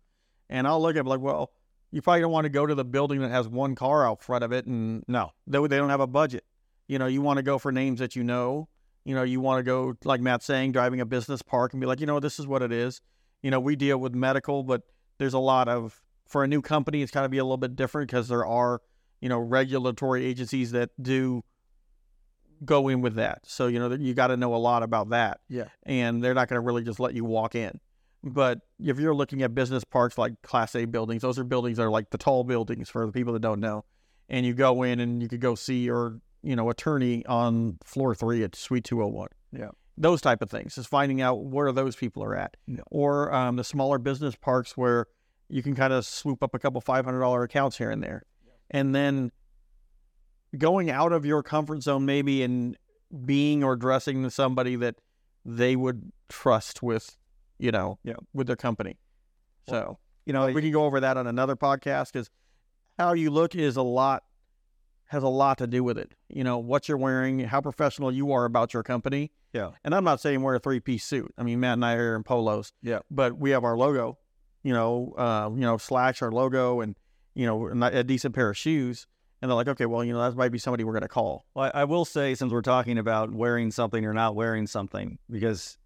A: And I'll look at it like, well, you probably don't want to go to the building that has one car out front of it and
B: no,
A: they, they don't have a budget. You know, you want to go for names that you know. You know, you want to go, like Matt's saying, driving a business park and be like, you know, this is what it is. You know, we deal with medical, but there's a lot of, for a new company, it's got to be a little bit different because there are, you know, regulatory agencies that do go in with that. So, you know, you got to know a lot about that.
B: Yeah.
A: And they're not going to really just let you walk in. But if you're looking at business parks like Class A buildings, those are buildings that are like the tall buildings for the people that don't know. And you go in and you could go see your, you know, attorney on floor three at Suite 201.
B: Yeah.
A: Those type of things. is finding out where those people are at.
B: Yeah.
A: Or um, the smaller business parks where you can kind of swoop up a couple $500 accounts here and there. And then going out of your comfort zone maybe and being or dressing to somebody that they would trust with, you know,
B: Yeah.
A: with their company. So
B: you know,
A: we can go over that on another podcast because how you look is a lot has a lot to do with it. You know, what you're wearing, how professional you are about your company.
B: Yeah.
A: And I'm not saying wear a three piece suit. I mean, Matt and I are in polos.
B: Yeah.
A: But we have our logo, you know, uh, you know, slash our logo and, you know, a decent pair of shoes. And they're like, okay, well, you know, that might be somebody we're going to call.
B: Well, I will say, since we're talking about wearing something or not wearing something, because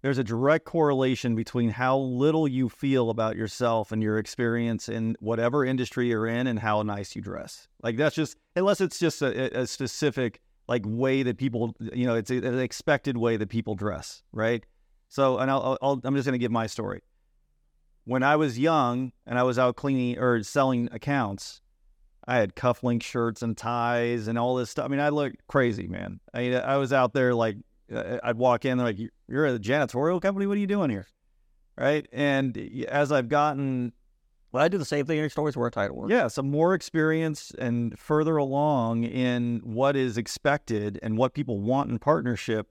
B: there's a direct correlation between how little you feel about yourself and your experience in whatever industry you're in and how nice you dress. Like that's just, unless it's just a, a specific like way that people, you know, it's an expected way that people dress, right? So, and I'll- I'll I'm just going to give my story. When I was young and I was out cleaning or selling accounts, I had cufflink shirts and ties and all this stuff. I mean, I looked crazy, man. I mean, I was out there like uh, I'd walk in, they're like, "You're a janitorial company. What are you doing here?" Right? And as I've gotten,
A: Well, I do the same thing. I to always wear a title.
B: yeah, some more experience and further along in what is expected and what people want in partnership,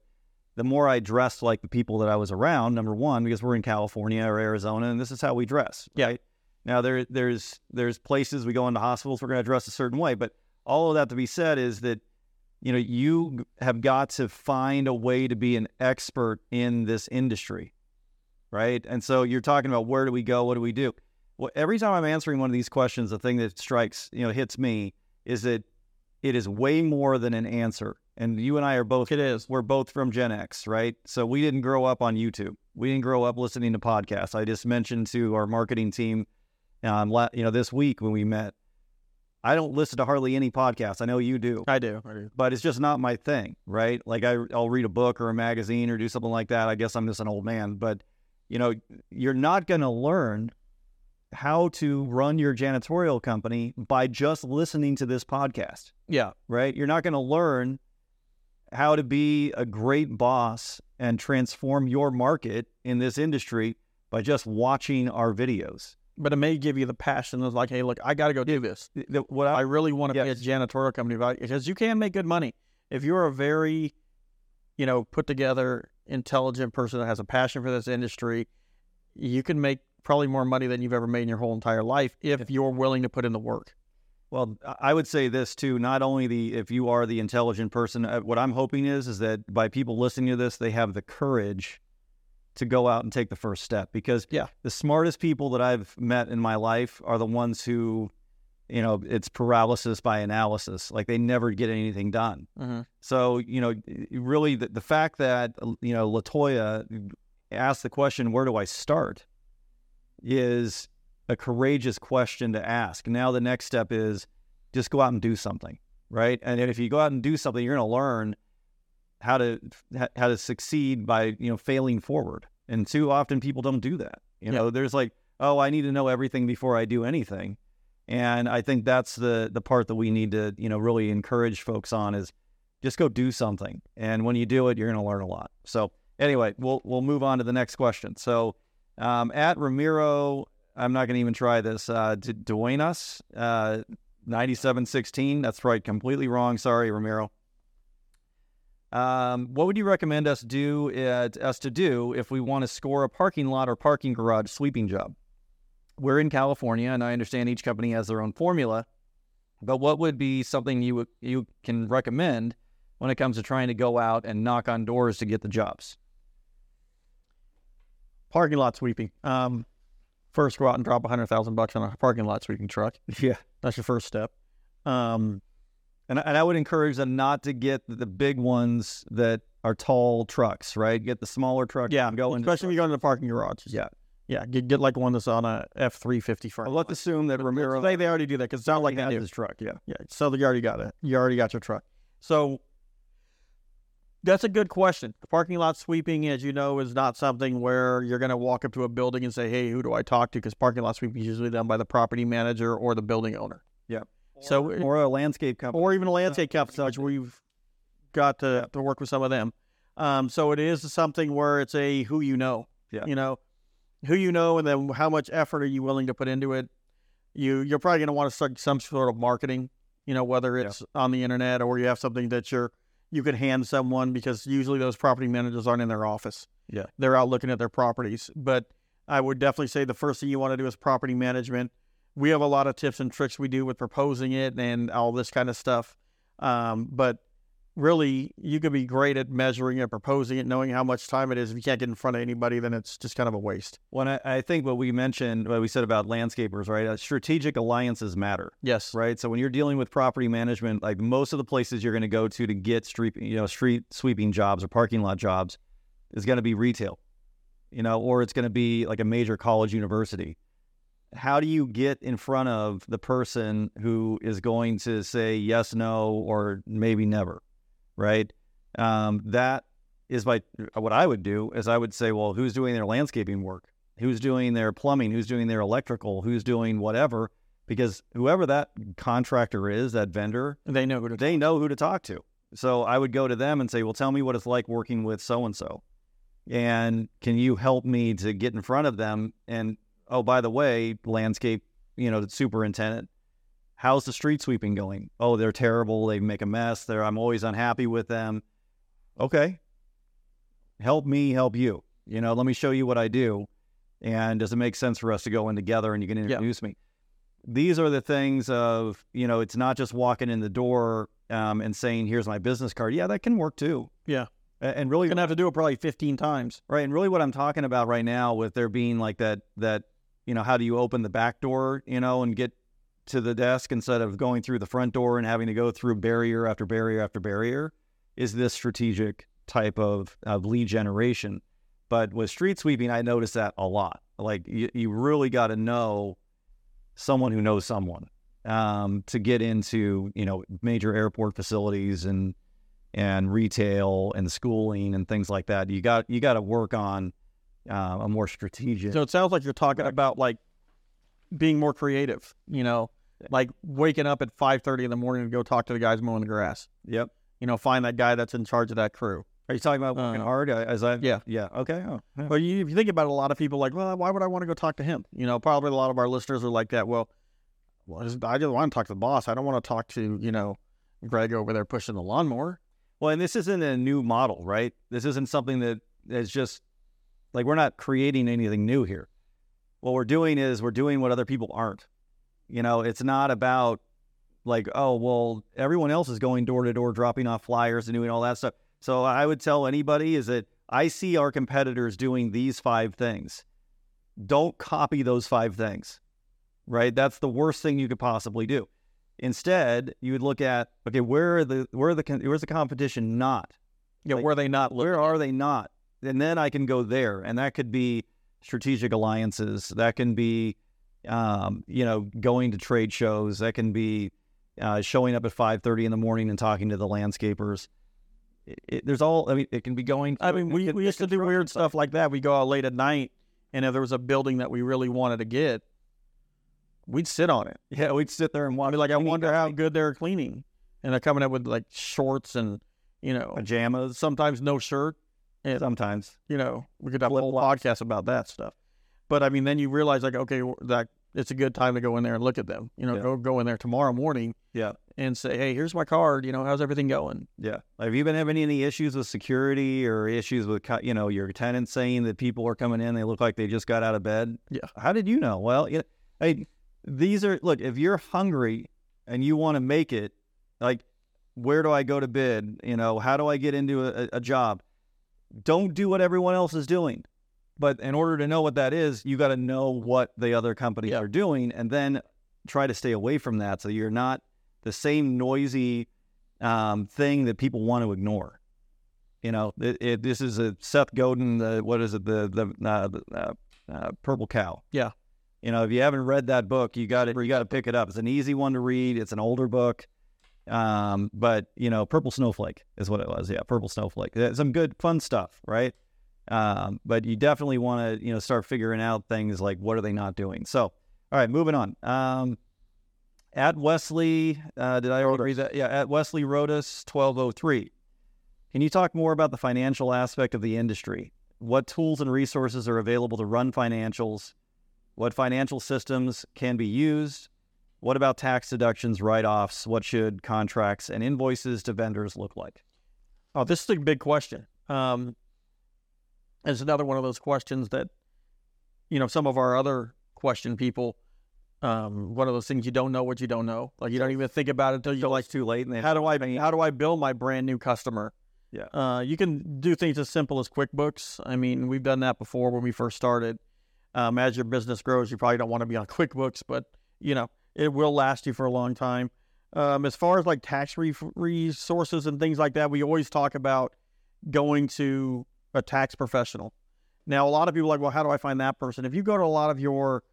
B: the more I dressed like the people that I was around. Number one, because we're in California or Arizona, and this is how we dress.
A: Yeah.
B: Right? Now there, there's there's places we go into hospitals we're going to dress a certain way, but all of that to be said is that you know you have got to find a way to be an expert in this industry, right? And so you're talking about where do we go, what do we do? Well, every time I'm answering one of these questions, the thing that strikes you know hits me is that it is way more than an answer. And you and I are both
A: It is.
B: we're both from Gen X, right? So we didn't grow up on YouTube. We didn't grow up listening to podcasts. I just mentioned to our marketing team, um, la- you know, this week when we met, I don't listen to hardly any podcasts. I know you do,
A: I do. I do.
B: but it's just not my thing, right? Like I, I'll read a book or a magazine or do something like that. I guess I'm just an old man, but you know, you're not going to learn how to run your janitorial company by just listening to this podcast
A: Yeah.
B: right? You're not going to learn how to be a great boss and transform your market in this industry by just watching our videos.
A: But it may give you the passion of like, hey, look, I got to go do this.
B: The- what
A: I
B: I,
A: really want to
B: Yes.
A: be a janitorial company about because you can make good money if you're a very, you know, put together, intelligent person that has a passion for this industry. You can make probably more money than you've ever made in your whole entire life if you're willing to put in the work.
B: Well, I would say this too. Not only the if you are the intelligent person, uh, what I'm hoping is is that by people listening to this, they have the courage to go out and take the first step. Because
A: Yeah.
B: the smartest people that I've met in my life are the ones who, you know, it's paralysis by analysis. Like they never get anything done.
A: Mm-hmm.
B: So, you know, really the, the fact that, you know, Latoya asked the question, where do I start? is a courageous question to ask. Now the next step is just go out and do something, right? And if you go out and do something, you're going to learn how to how to succeed by you know failing forward. And too often people don't do that. You know, there's like, oh, I need to know everything before I do anything. And I think that's the the part that we need to you know really encourage folks on is just go do something. And when you do it, you're going to learn a lot. So anyway, we'll we'll move on to the next question. So um, at Ramiro, I'm not going to even try this. Uh, D- Duenas, uh, 9716. That's right, completely wrong. Sorry, Ramiro. Um, what would you recommend us do us to do if we want to score a parking lot or parking garage sweeping job? We're in California, and I understand each company has their own formula. But what would be something you you can recommend when it comes to trying to go out and knock on doors to get the jobs?
A: Parking lot sweeping. Um, first, go out and drop a hundred thousand bucks on a parking lot sweeping truck.
B: Yeah,
A: That's your first step. Um,
B: and and I would encourage them not to get the big ones that are tall trucks, right? Get the smaller trucks.
A: yeah,
B: and go into
A: especially if you go into the parking garage.
B: Yeah.
A: yeah. Get get like one that's on a F three fifty front.
B: Well, let's assume that Ramiro
A: They they already do that because it sounds like they
B: his truck. Yeah.
A: Yeah, so you already got it. You already got your truck. So that's a good question. Parking lot sweeping, as you know, is not something where you're going to walk up to a building and say, "Hey, who do I talk to?" Because parking lot sweeping is usually done by the property manager or the building owner.
B: Yeah.
A: So,
B: Or a landscape company.
A: or even a landscape company, which we've got to, to work with some of them. Um, so it is something where it's a who you know.
B: Yeah.
A: You know, who you know, and then how much effort are you willing to put into it. You you're probably going to want to start some sort of marketing. You know, whether it's on the internet or you have something that you're you could hand someone because usually those property managers aren't in their office.
B: Yeah.
A: they're out looking at their properties. But I would definitely say the first thing you want to do is property management. We have a lot of tips and tricks we do with proposing it and all this kind of stuff. Um, but really, you could be great at measuring it, proposing it, knowing how much time it is. If you can't get in front of anybody, then it's just kind of a waste.
B: When I, I think what we mentioned, what we said about landscapers, right? Uh, strategic alliances matter,
A: Yes.
B: right? So when you're dealing with property management, like most of the places you're going to go to to get street, you know, street sweeping jobs or parking lot jobs, is going to be retail, you know, or it's going to be like a major college university. How do you get in front of the person who is going to say yes, no, or maybe never, right? Um, that is by what I would do is I would say, well, who's doing their landscaping work? Who's doing their plumbing? Who's doing their electrical? Who's doing whatever? Because whoever that contractor is, that vendor,
A: They know who to
B: they know who to talk to. So I would go to them and say, well, tell me what it's like working with so and so. And can you help me to get in front of them? And oh, by the way, landscape, you know, the superintendent, how's the street sweeping going? Oh, they're terrible. They make a mess. They're, I'm always unhappy with them. Okay. Help me help you. You know, let me show you what I do. And does it make sense for us to go in together and you can
A: Yeah.
B: introduce me? These are the things of, you know, it's not just walking in the door um, and saying, here's my business card. Yeah, that can work too.
A: Yeah.
B: And really,
A: You're gonna have to do it probably 15 times.
B: Right, and really, what I'm talking about right now, with there being like that, that you know, how do you open the back door, you know, and get to the desk instead of going through the front door and having to go through barrier after barrier after barrier, is this strategic type of, of lead generation. But with street sweeping, I notice that a lot. Like you, you really got to know someone who knows someone um, to get into, you know, major airport facilities and and retail and schooling and things like that. You got you got to work on uh, a more strategic.
A: So it sounds like you're talking about like being more creative. You know, like waking up at 5:30 in the morning to go talk to the guys mowing the grass.
B: yep.
A: You know, find that guy that's in charge of that crew.
B: Are you talking about working
A: Uh,
B: hard? uh, As I
A: yeah.
B: yeah okay oh, yeah.
A: But you, if you think about it, a lot of people like, well, why would I want to go talk to him? You know, probably a lot of our listeners are like that. Well, well I just I just want to talk to the boss. I don't want to talk to you know Greg over there pushing the lawnmower.
B: Well, and this isn't a new model, right? This isn't something that is just like we're not creating anything new here. What we're doing is we're doing what other people aren't. You know, it's not about like, oh, well, everyone else is going door to door, dropping off flyers and doing all that stuff. So I would tell anybody is that I see our competitors doing these five things. Don't copy those five things, right? That's the worst thing you could possibly do. Instead, you would look at okay, where are the where are the where's the competition not?
A: Yeah,
B: Like,
A: were they not?
B: Where are they not? And then I can go there, and that could be strategic alliances. That can be um, you know, going to trade shows. That can be uh, showing up at five thirty in the morning and talking to the landscapers. It, it, there's all. I mean, it can be going.
A: I mean, we, we used to do weird stuff like that. We go out late at night, and if there was a building that we really wanted to get, we'd sit on it.
B: Yeah, we'd sit there and watch.
A: Be like, I wonder how good they're cleaning, and they're coming up with like shorts and you know
B: pajamas.
A: Sometimes no shirt. And,
B: Sometimes
A: you know, we could have a whole podcast about that stuff. But I mean, then you realize like, okay, that it's a good time to go in there and look at them. You know,
B: Yeah.
A: go go in there tomorrow morning
B: yeah,
A: and say, hey, here's my card. You know, how's everything going?
B: yeah. Have you been having any issues with security or issues with you know your tenants saying that people are coming in they look like they just got out of bed?
A: Yeah.
B: How did you know? Well, you know, hey, these are look. If you're hungry and you want to make it, like, where do I go to bid? You know, how do I get into a, a job? Don't do what everyone else is doing. But in order to know what that is, you got to know what the other companies
A: Yeah.
B: are doing, and then try to stay away from that, so you're not the same noisy um, thing that people want to ignore. You know, it, it, this is a Seth Godin. The, what is it? The the uh, the, uh, uh, Purple Cow.
A: Yeah.
B: You know, if you haven't read that book, you got it. You got to pick it up. It's an easy one to read. It's an older book, um, but you know, Purple Snowflake is what it was. Yeah, Purple Snowflake. Some good, fun stuff, right? Um, but you definitely want to, you know, start figuring out things like what are they not doing. So, all right, moving on. Um, at Wesley, uh, did I already read that? Yeah, at Wesley Rodas, twelve oh three. Can you talk more about the financial aspect of the industry? What tools and resources are available to run financials? What financial systems can be used? What about tax deductions, write offs? What should contracts and invoices to vendors look like?
A: Oh, this is a big question. Um, it's another one of those questions that, you know, some of our other question people, um, one of those things you don't know what you don't know. Like you don't even think about it until you
B: Until like too late, and they
A: how do I how do I bill my brand new customer?
B: Yeah.
A: Uh, you can do things as simple as QuickBooks. I mean, we've done that before when we first started. Um, as your business grows, you probably don't want to be on QuickBooks, but you know it will last you for a long time. Um, as far as like tax re- resources and things like that, we always talk about going to a tax professional. Now, a lot of people are like, well, how do I find that person? If you go to a lot of your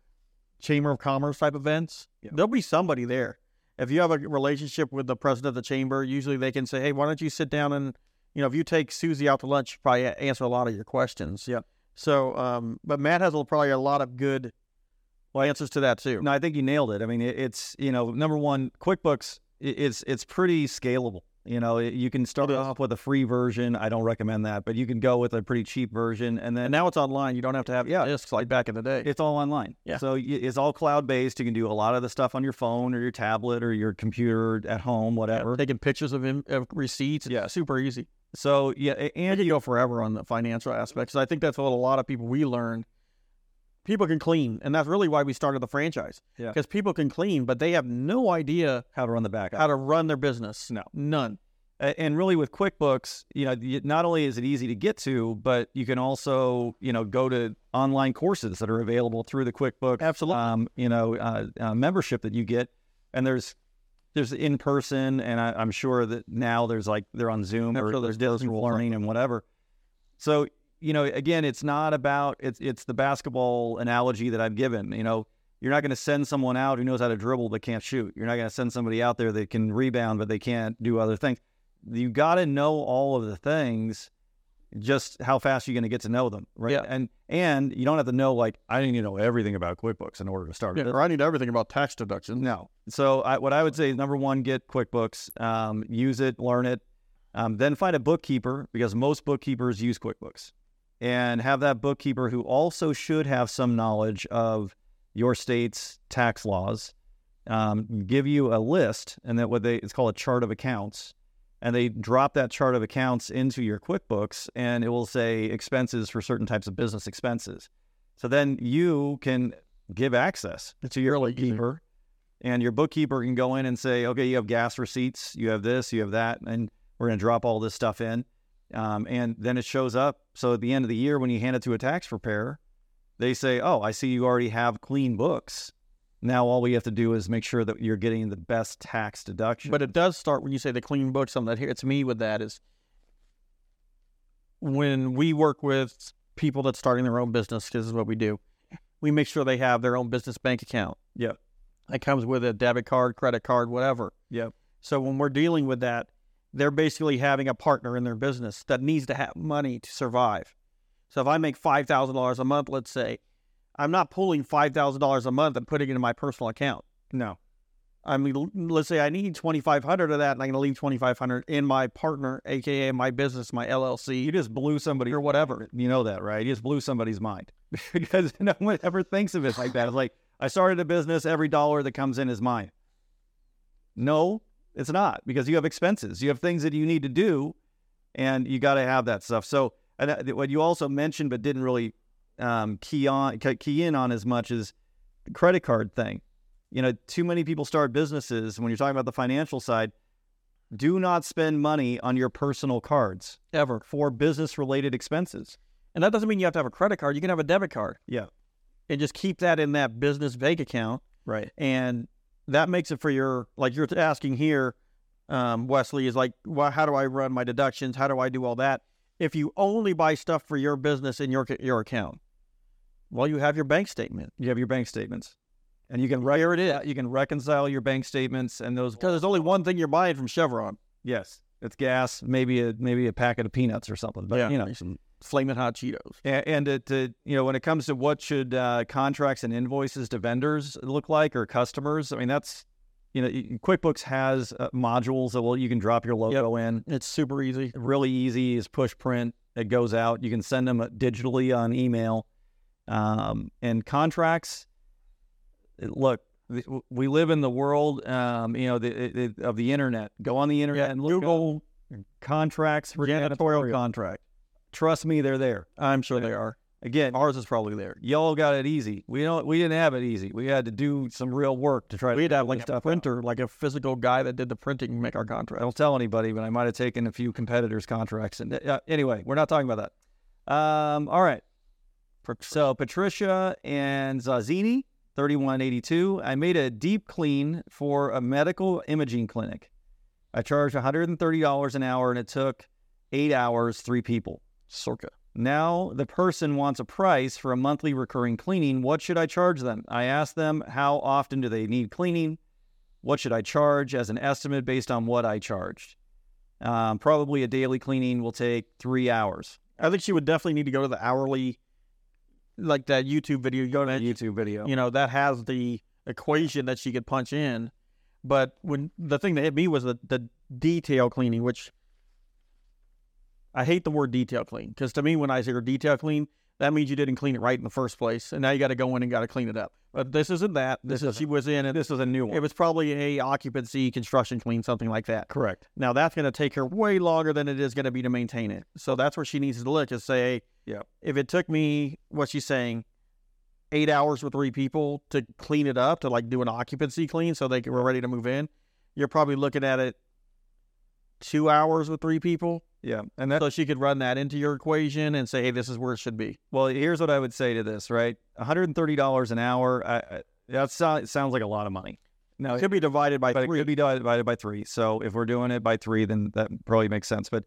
A: Chamber of Commerce type events,
B: Yeah.
A: there'll be somebody there. If you have a relationship with the president of the chamber, usually they can say, hey, why don't you sit down and, you know, if you take Susie out to lunch, probably answer a lot of your questions.
B: Yeah.
A: So, um, but Matt has probably a lot of good well, answers to that too.
B: No, I think you nailed it. I mean, it's you know, number one, QuickBooks. It's it's pretty scalable. You know, you can start
A: It
B: off with a free version. I don't recommend that, but you can go with a pretty cheap version, and then
A: And now it's online. You don't have to have
B: Yeah.
A: discs like back in the day.
B: it's all online.
A: Yeah.
B: So it's all cloud based. You can do a lot of the stuff on your phone or your tablet or your computer at home, whatever.
A: Taking pictures of, him, of receipts.
B: Yeah.
A: super easy.
B: So yeah,
A: And
B: and
A: you go forever on the financial aspects. I think that's what a lot of people we learned. People can clean, and that's really why we started the franchise.
B: Yeah.
A: Because people can clean, but they have no idea
B: how to run the back.
A: how to run their business.
B: No.
A: none.
B: And really with QuickBooks, you know, not only is it easy to get to, but you can also, you know, go to online courses that are available through the QuickBooks,
A: Absolutely.
B: um, you know, uh, uh, membership that you get. And there's there's in person, and I, I'm sure that now there's like they're on Zoom
A: I'm
B: or there's
A: there's
B: distance learning and whatever. So you know, again, it's not about it's it's the basketball analogy that I've given. You know, you're not going to send someone out who knows how to dribble but can't shoot. You're not going to send somebody out there that can rebound but they can't do other things. You got to know all of the things. Just how fast you're you going to get to know them, right?
A: Yeah.
B: And and you don't have to know like I need to know everything about QuickBooks in order to start.
A: Yeah, or I need everything about tax deductions.
B: No. So I, what I would say is number one, get QuickBooks, um, use it, learn it, um, then find a bookkeeper because most bookkeepers use QuickBooks, and have that bookkeeper who also should have some knowledge of your state's tax laws. Um, give you a list, and that what they it's called a chart of accounts, and they drop that chart of accounts into your QuickBooks, and it will say expenses for certain types of business expenses. So then you can give access to your
A: really easy.
B: bookkeeper, and your bookkeeper can go in and say, okay, you have gas receipts, you have this, you have that, and we're going to drop all this stuff in. Um, and then it shows up. So at the end of the year, when you hand it to a tax preparer, they say, oh, I see you already have clean books. Now all we have to do is make sure that you're getting the best tax deduction.
A: But it does start when you say the clean books. Something that here hits me with that is when we work with people that's starting their own business. This is what we do. we make sure they have their own business bank account.
B: Yep.
A: That comes with a debit card, credit card, whatever.
B: Yep.
A: So when we're dealing with that, they're basically having a partner in their business that needs to have money to survive. So if I make five thousand dollars a month, let's say, I'm not pulling five thousand dollars a month and putting it in my personal account.
B: No.
A: I mean, let's say I need twenty five hundred of that, and I'm going to leave twenty five hundred in my partner, aka my business, my LLC,
B: You just blew somebody
A: or whatever.
B: You know that, right? You just blew somebody's mind because no one ever thinks of it like that. It's like I started a business, every dollar that comes in is mine. No, it's not because you have expenses. You have things that you need to do, and you got to have that stuff. So, and uh, what you also mentioned but didn't really um, key on key- key in on as much is the credit card thing. You know, too many people start businesses. When you're talking about the financial side, do not spend money on your personal cards
A: Ever.
B: for business related expenses.
A: And that doesn't mean you have to have a credit card. You can have a debit card.
B: Yeah.
A: And just keep that in that business bank account.
B: Right.
A: And that makes it for your, like you're asking here, um, Wesley, is like, well, how do I run my deductions? How do I do all that? If you only buy stuff for your business in your, your account, well, you have your bank statement.
B: You have your bank statements. And you can here it is. You can reconcile your bank statements and those
A: Because there's only one thing you're buying from Chevron.
B: yes. It's gas, maybe a maybe a packet of peanuts or something. But you know,
A: flaming hot Cheetos.
B: and, and it, to, you know, when it comes to what should uh, contracts and invoices to vendors look like or customers, I mean that's you know, QuickBooks has uh, modules that will you can drop your logo in.
A: It's super easy.
B: really easy is push print. It goes out. You can send them digitally on email. Um, and contracts, look, we live in the world, um, you know, the, it, of the internet. Go on the internet
A: Yeah,
B: and look
A: Google
B: up contracts for
A: janitorial
B: janitorial.
A: contract.
B: Trust me, they're there.
A: I'm sure they are.
B: Again,
A: Ours is probably there.
B: y'all got it easy. We don't. We didn't have it easy. We had to do some real work to try.
A: We had
B: to
A: have like a
B: stuff out.
A: printer, like a physical guy that did the printing, make our contract.
B: I don't tell anybody, but I might have taken a few competitors' contracts. And uh, anyway, we're not talking about that. Um, all right. So Patricia and Zazzini, thirty-one eighty-two. I made a deep clean for a medical imaging clinic. I charged one hundred and thirty dollars an hour, and it took eight hours, three people.
A: Circa.
B: Now the person wants a price for a monthly recurring cleaning. What should I charge them? I ask them how often do they need cleaning? What should I charge as an estimate based on what I charged? Um, probably a daily cleaning will take three hours.
A: I think she would definitely need to go to the hourly, like that YouTube video. You go to that
B: YouTube video.
A: you know that has the equation that she could punch in. But when the thing that hit me was the, the detail cleaning, which I hate the word detail clean because to me, when I hear detail clean, that means you didn't clean it right in the first place, and now you got to go in and got to clean it up. But this isn't that. This,
B: This
A: is she was in, and
B: This is a new one.
A: it was probably a occupancy construction clean, something like that.
B: Correct.
A: Now that's going to take her way longer than it is going to be to maintain it. So that's where she needs to look is say,
B: Yeah.
A: if it took me what she's saying, eight hours with three people to clean it up to like do an occupancy clean so they were ready to move in, you're probably looking at it two hours with three people.
B: Yeah. And that
A: So she could run that into your equation and say, hey, this is where it should be.
B: well, here's what I would say to this, right? $130 an hour. I, I, that sounds sounds like a lot of money. Now,
A: It could be divided by
B: but it
A: three.
B: could be divided by three. So if we're doing it by three, then that probably makes sense. But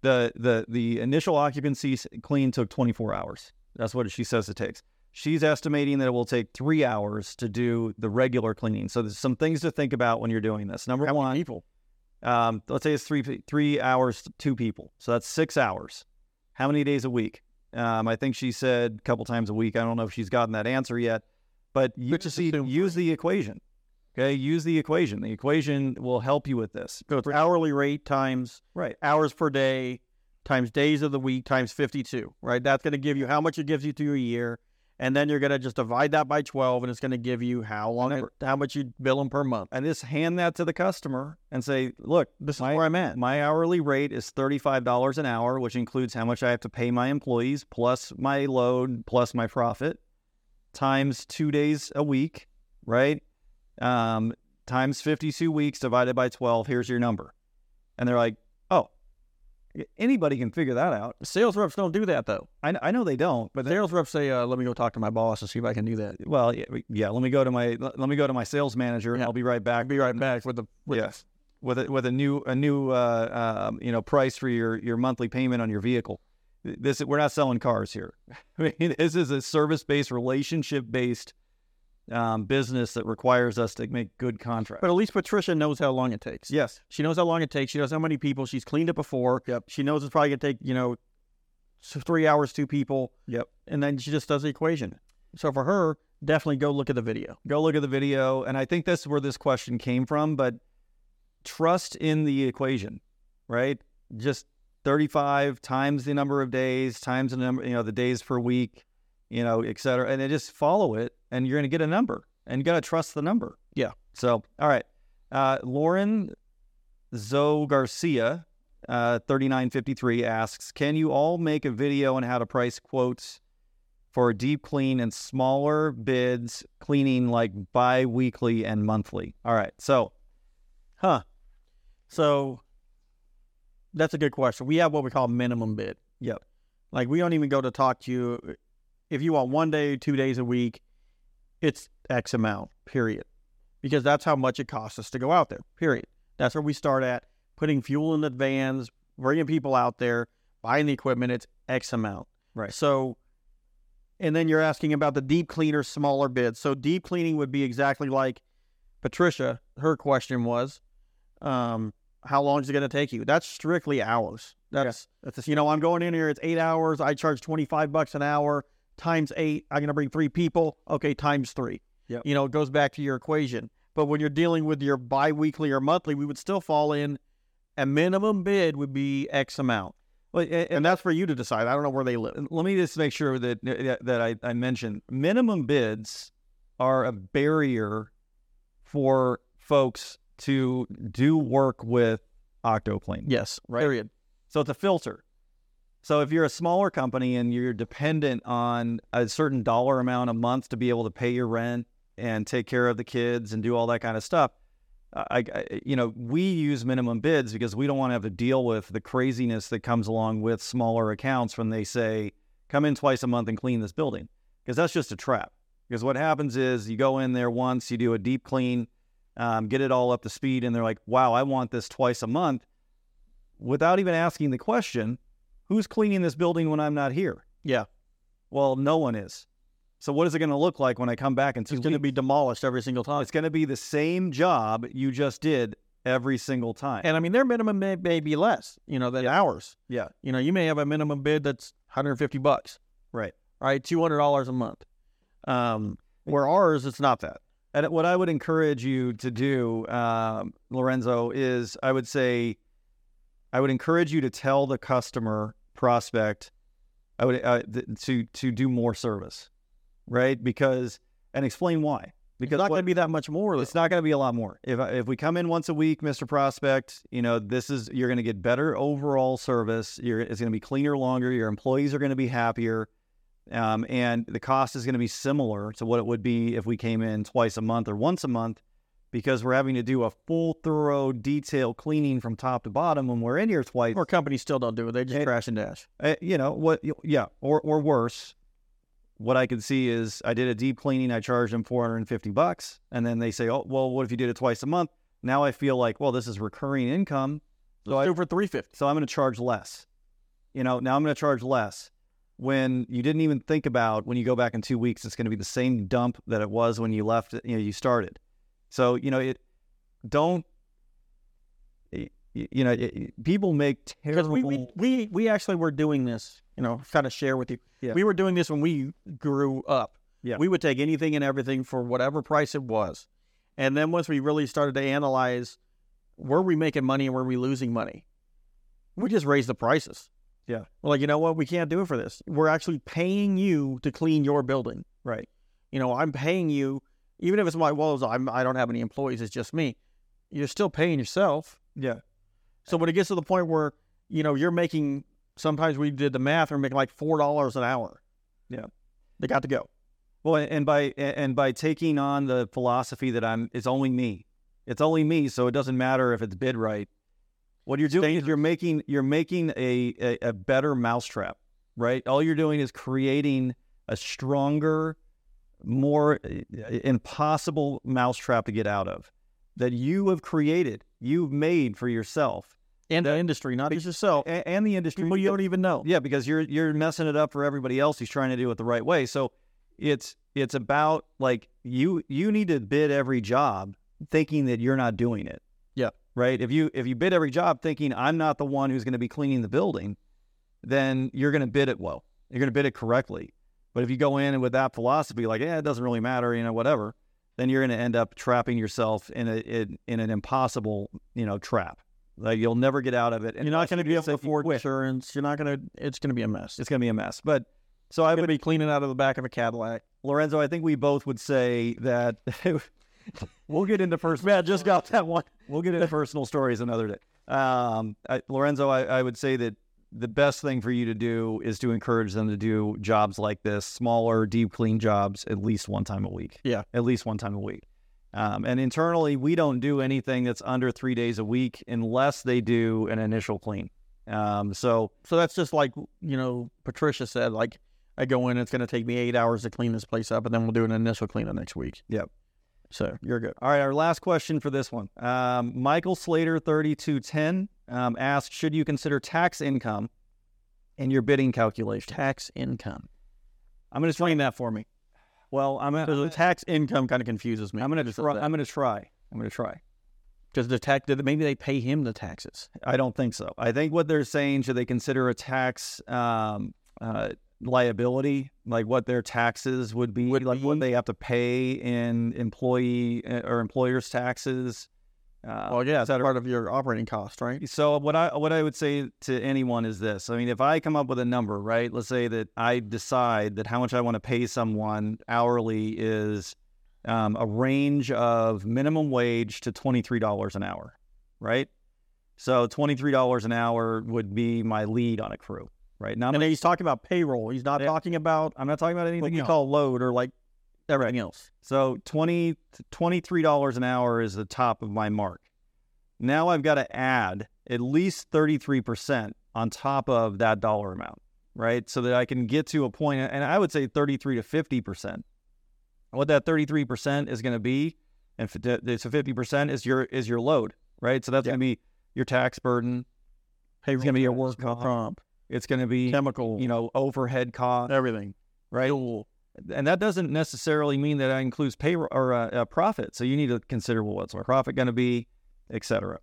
B: the the the initial occupancy clean took 24 hours. That's what she says it takes. She's estimating that it will take three hours to do the regular cleaning. So there's some things to think about when you're doing this. Number
A: How
B: one,
A: many people?
B: Um, let's say it's three three hours, two people. So that's six hours. How many days a week? Um, I think she said a couple times a week. I don't know if she's gotten that answer yet, but use
A: Let's just
B: the, use the equation. Okay, use the equation. The equation will help you with this.
A: So it's hourly rate times
B: Right.
A: hours per day times days of the week times 52, right? That's going to give you how much it gives you through a year. And then you're going to just divide that by 12 and it's going to give you how long, it, how much you bill them per month.
B: And just hand that to the customer and say, look,
A: This is where I'm at.
B: my hourly rate is $35 an hour, which includes how much I have to pay my employees, plus my load, plus my profit, times two days a week, right? Um, times 52 weeks divided by 12. Here's your number. And they're like, anybody can figure that out.
A: Sales reps don't do that though.
B: I, I know they don't, but
A: Sales reps say, uh, let me go talk to my boss and see if I can do that.
B: well, yeah, yeah, let me go to my, let me go to my sales manager and
A: Yeah.
B: I'll be right
A: I'll
B: back.
A: be right back with the, with
B: Yes. With a, with a new a new uh, um, you know price for your your monthly payment on your vehicle. this we're not selling cars here. I mean, this is a service-based, relationship-based um, business that requires us to make good contracts.
A: But at least Patricia knows how long it takes.
B: yes,
A: She knows how long it takes. She knows how many people. She's cleaned it before.
B: Yep.
A: She knows it's probably going to take, you know, three hours, two people.
B: Yep.
A: And then she just does the equation. So for her, definitely go look at the video.
B: go look at the video. And I think that's where this question came from. But trust in the equation, right? Just 35 times the number of days, times the number, you know, the days per week, you know, et cetera. And then just follow it and you're going to get a number and you got to trust the number.
A: Yeah.
B: So, all right. Uh, Lauren Zoe Garcia, uh, 3953 asks, can you all make a video on how to price quotes for a deep clean and smaller bids cleaning like bi-weekly and monthly? All right. So,
A: Huh. So that's a good question. We have what we call minimum bid.
B: Yep.
A: Like we don't even go to talk to you. If you want one day, two days a week, it's X amount, period. Because that's how much it costs us to go out there, period. That's where we start at. Putting fuel in the vans, bringing people out there, buying the equipment, it's X amount.
B: Right.
A: So, and then you're asking about the deep cleaner, smaller bids. So deep cleaning would be exactly like Patricia, her question was, um, how long is it going to take you? That's strictly hours. That's,
B: that's a,
A: you know, I'm going in here, it's eight hours. I charge 25 bucks an hour times eight. I'm going to bring three people. Okay, times three.
B: Yep.
A: You know, it goes back to your equation. But when you're dealing with your biweekly or monthly, we would still fall in a minimum bid would be X amount.
B: well, and,
A: And that's for you to decide. I don't know where they live.
B: let me just make sure that that, I, I mentioned minimum bids are a barrier for folks to do work with OctoClean.
A: Yes,
B: Right.
A: period.
B: So it's a filter. So if you're a smaller company and you're dependent on a certain dollar amount a month to be able to pay your rent and take care of the kids and do all that kind of stuff, I, I you know, we use minimum bids because we don't want to have to deal with the craziness that comes along with smaller accounts when they say, "Come in twice a month and clean this building," because that's just a trap. Because what happens is you go in there once, you do a deep clean, um, get it all up to speed, and they're like, "Wow, I want this twice a month." without even asking the question, who's cleaning this building when I'm not here?
A: Yeah.
B: Well, no one is. So what is it going to look like when I come back And
A: It's going to be demolished every single time.
B: It's going to be the same job you just did every single time.
A: And I mean, their minimum may, may be less, you know, than ours.
B: yeah,
A: You know, you may have a minimum bid that's 150 bucks,
B: right.
A: right? $200 a month. Um, where ours, it's not that.
B: And what I would encourage you to do, um, Lorenzo, is I would say, I would encourage you to tell the customer prospect, I would uh, th- to to do more service, right? Because and explain why. Because
A: it's
B: not
A: going to be that much more.
B: It's not going to be a lot more. If if we come in once a week, Mr. Prospect, you know this is you're going to get better overall service. You're, it's going to be cleaner longer. Your employees are going to be happier, um, and the cost is going to be similar to what it would be if we came in twice a month or once a month, because we're having to do a full, thorough, detailed cleaning from top to bottom when we're in here twice.
A: Or companies still don't do it. They just
B: It-
A: crash and dash.
B: Uh, you know what? Yeah, or or worse. What I could see is I did a deep cleaning. I charged them 450 bucks, and then they say, "Oh, well, what if you did it twice a month?" Now I feel like, well, this is recurring income, so
A: Let's
B: I
A: do it for 350
B: so I'm going to charge less. You know, now I'm going to charge less. When you didn't even think about when you go back in two weeks, it's going to be the same dump that it was when you left. You know, you started. So you know, it don't. You know, it, people make terrible.
A: we, we, we, we actually were doing this, you know, kind of share with you.
B: Yeah.
A: We were doing this when we grew up.
B: Yeah.
A: We would take anything and everything for whatever price it was. And then once we really started to analyze were we making money and were we losing money, we just raised the prices.
B: Yeah.
A: We're like, you know what? We can't do it for this. We're actually paying you to clean your building.
B: right.
A: You know, I'm paying you, even if it's my walls, I'm, I don't have any employees, it's just me. You're still paying yourself.
B: Yeah.
A: So when it gets to the point where, you know, you're making, sometimes we did the math, we're making like $4 an hour.
B: Yeah.
A: They got to go.
B: Well, and by and by taking on the philosophy that I'm, it's only me. It's only me, so it doesn't matter if it's bid right. What you're doing is you're making you're making a, a a better mousetrap, right? All you're doing is creating a stronger, more uh, impossible mousetrap to get out of that you have created, you've made for yourself,
A: And the industry, not just yourself.
B: a- and the industry.
A: People you don't even know.
B: Yeah, because you're you're messing it up for everybody else who's trying to do it the right way. So it's it's about like you you need to bid every job thinking that you're not doing it.
A: Yeah.
B: Right? If you if you bid every job thinking I'm not the one who's going to be cleaning the building, then you're going to bid it well. You're going to bid it correctly. But if you go in and with that philosophy like, yeah, it doesn't really matter, you know, whatever, then you're going to end up trapping yourself in a in, in an impossible, you know, trap. Like you'll never get out of it. And
A: You're not going to be able to
B: you
A: afford insurance. You're not going to. It's going to be a mess. It's
B: going to be a mess. But so I
A: going
B: would
A: to be cleaning out of the back of a Cadillac.
B: Lorenzo, I think we both would say that we'll get into first.
A: Man, I just got that one.
B: We'll get into personal stories another day. Um, I, Lorenzo, I, I would say that the best thing for you to do is to encourage them to do jobs like this, smaller, deep clean jobs, at least one time a week.
A: Yeah.
B: at least one time a week. Um, and internally, we don't do anything that's under three days a week unless they do an initial clean. Um, so
A: So that's just like you know Patricia said. Like I go in, it's going to take me eight hours to clean this place up, and then we'll do an initial cleanup next week.
B: Yep.
A: So you're good.
B: All right, our last question for this one. Um, Michael Slater, 3210, um, asked Should you consider tax income in your bidding calculation?
A: Tax income.
B: I'm going to
A: Explain that for me.
B: Well, I'm going
A: the tax income kind of confuses me.
B: I'm going to try. I'm going to try. I'm going to try.
A: because the tax. Maybe they pay him the taxes.
B: I don't think so. I think what they're saying should they consider a tax um, uh, liability, like what their taxes would be,
A: Would
B: like what they have to pay in employee uh, or employers' taxes. Uh,
A: Well, yeah,
B: cetera.
A: part of your operating cost, right?
B: So what I what I would say to anyone is this. I mean, if I come up with a number, right? Let's say that I decide that how much I want to pay someone hourly is um, a range of minimum wage to twenty three dollars an hour, right? So twenty three dollars an hour would be my lead on a crew, right? Now
A: And then he's talking about payroll. He's not
B: Yeah.
A: talking about
B: I'm not talking about anything you
A: call load or like everything else.
B: So 20 $23 an hour is the top of my mark. Now I've got to add at least 33% on top of that dollar amount, right? So that I can get to a point and I would say 33 to 50%. What that 33% is going to be and so 50% is your is your load, right? So that's
A: Yeah.
B: going to be your tax burden,
A: Payroll,
B: gonna be your work comp,
A: comp,
B: it's going to be
A: chemical,
B: you know overhead cost,
A: everything.
B: right?
A: Fuel.
B: and that doesn't necessarily mean that that includes pay or uh, uh, profit. So you need to consider well, what's our profit going to be, et cetera.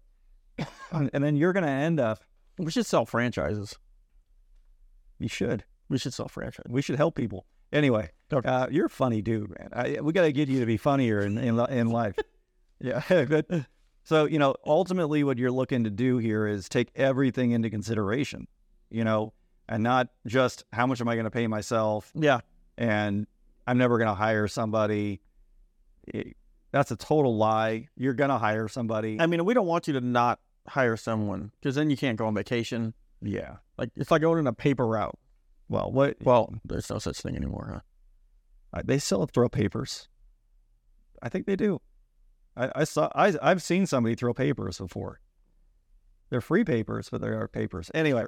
B: and then you're going to end up.
A: We should sell franchises.
B: You should.
A: We should sell franchises.
B: We should help people. Anyway,
A: Okay.
B: uh, you're a funny dude, man. I, we got to get you to be funnier in in, in life. yeah. but, so you know, ultimately, what you're looking to do here is take everything into consideration. You know, and not just how much am I going to pay myself
A: Yeah.
B: and I'm never going to hire somebody. That's a total lie. You're going to hire somebody.
A: I mean, we don't want you to not hire someone because then you can't go on vacation.
B: yeah.
A: Like it's like going in a paper route.
B: Well, what?
A: Well, there's no such thing anymore, huh?
B: uh, they still throw papers. I think they do. I, I saw. I, I've seen somebody throw papers before. They're free papers, but they are papers. Anyway,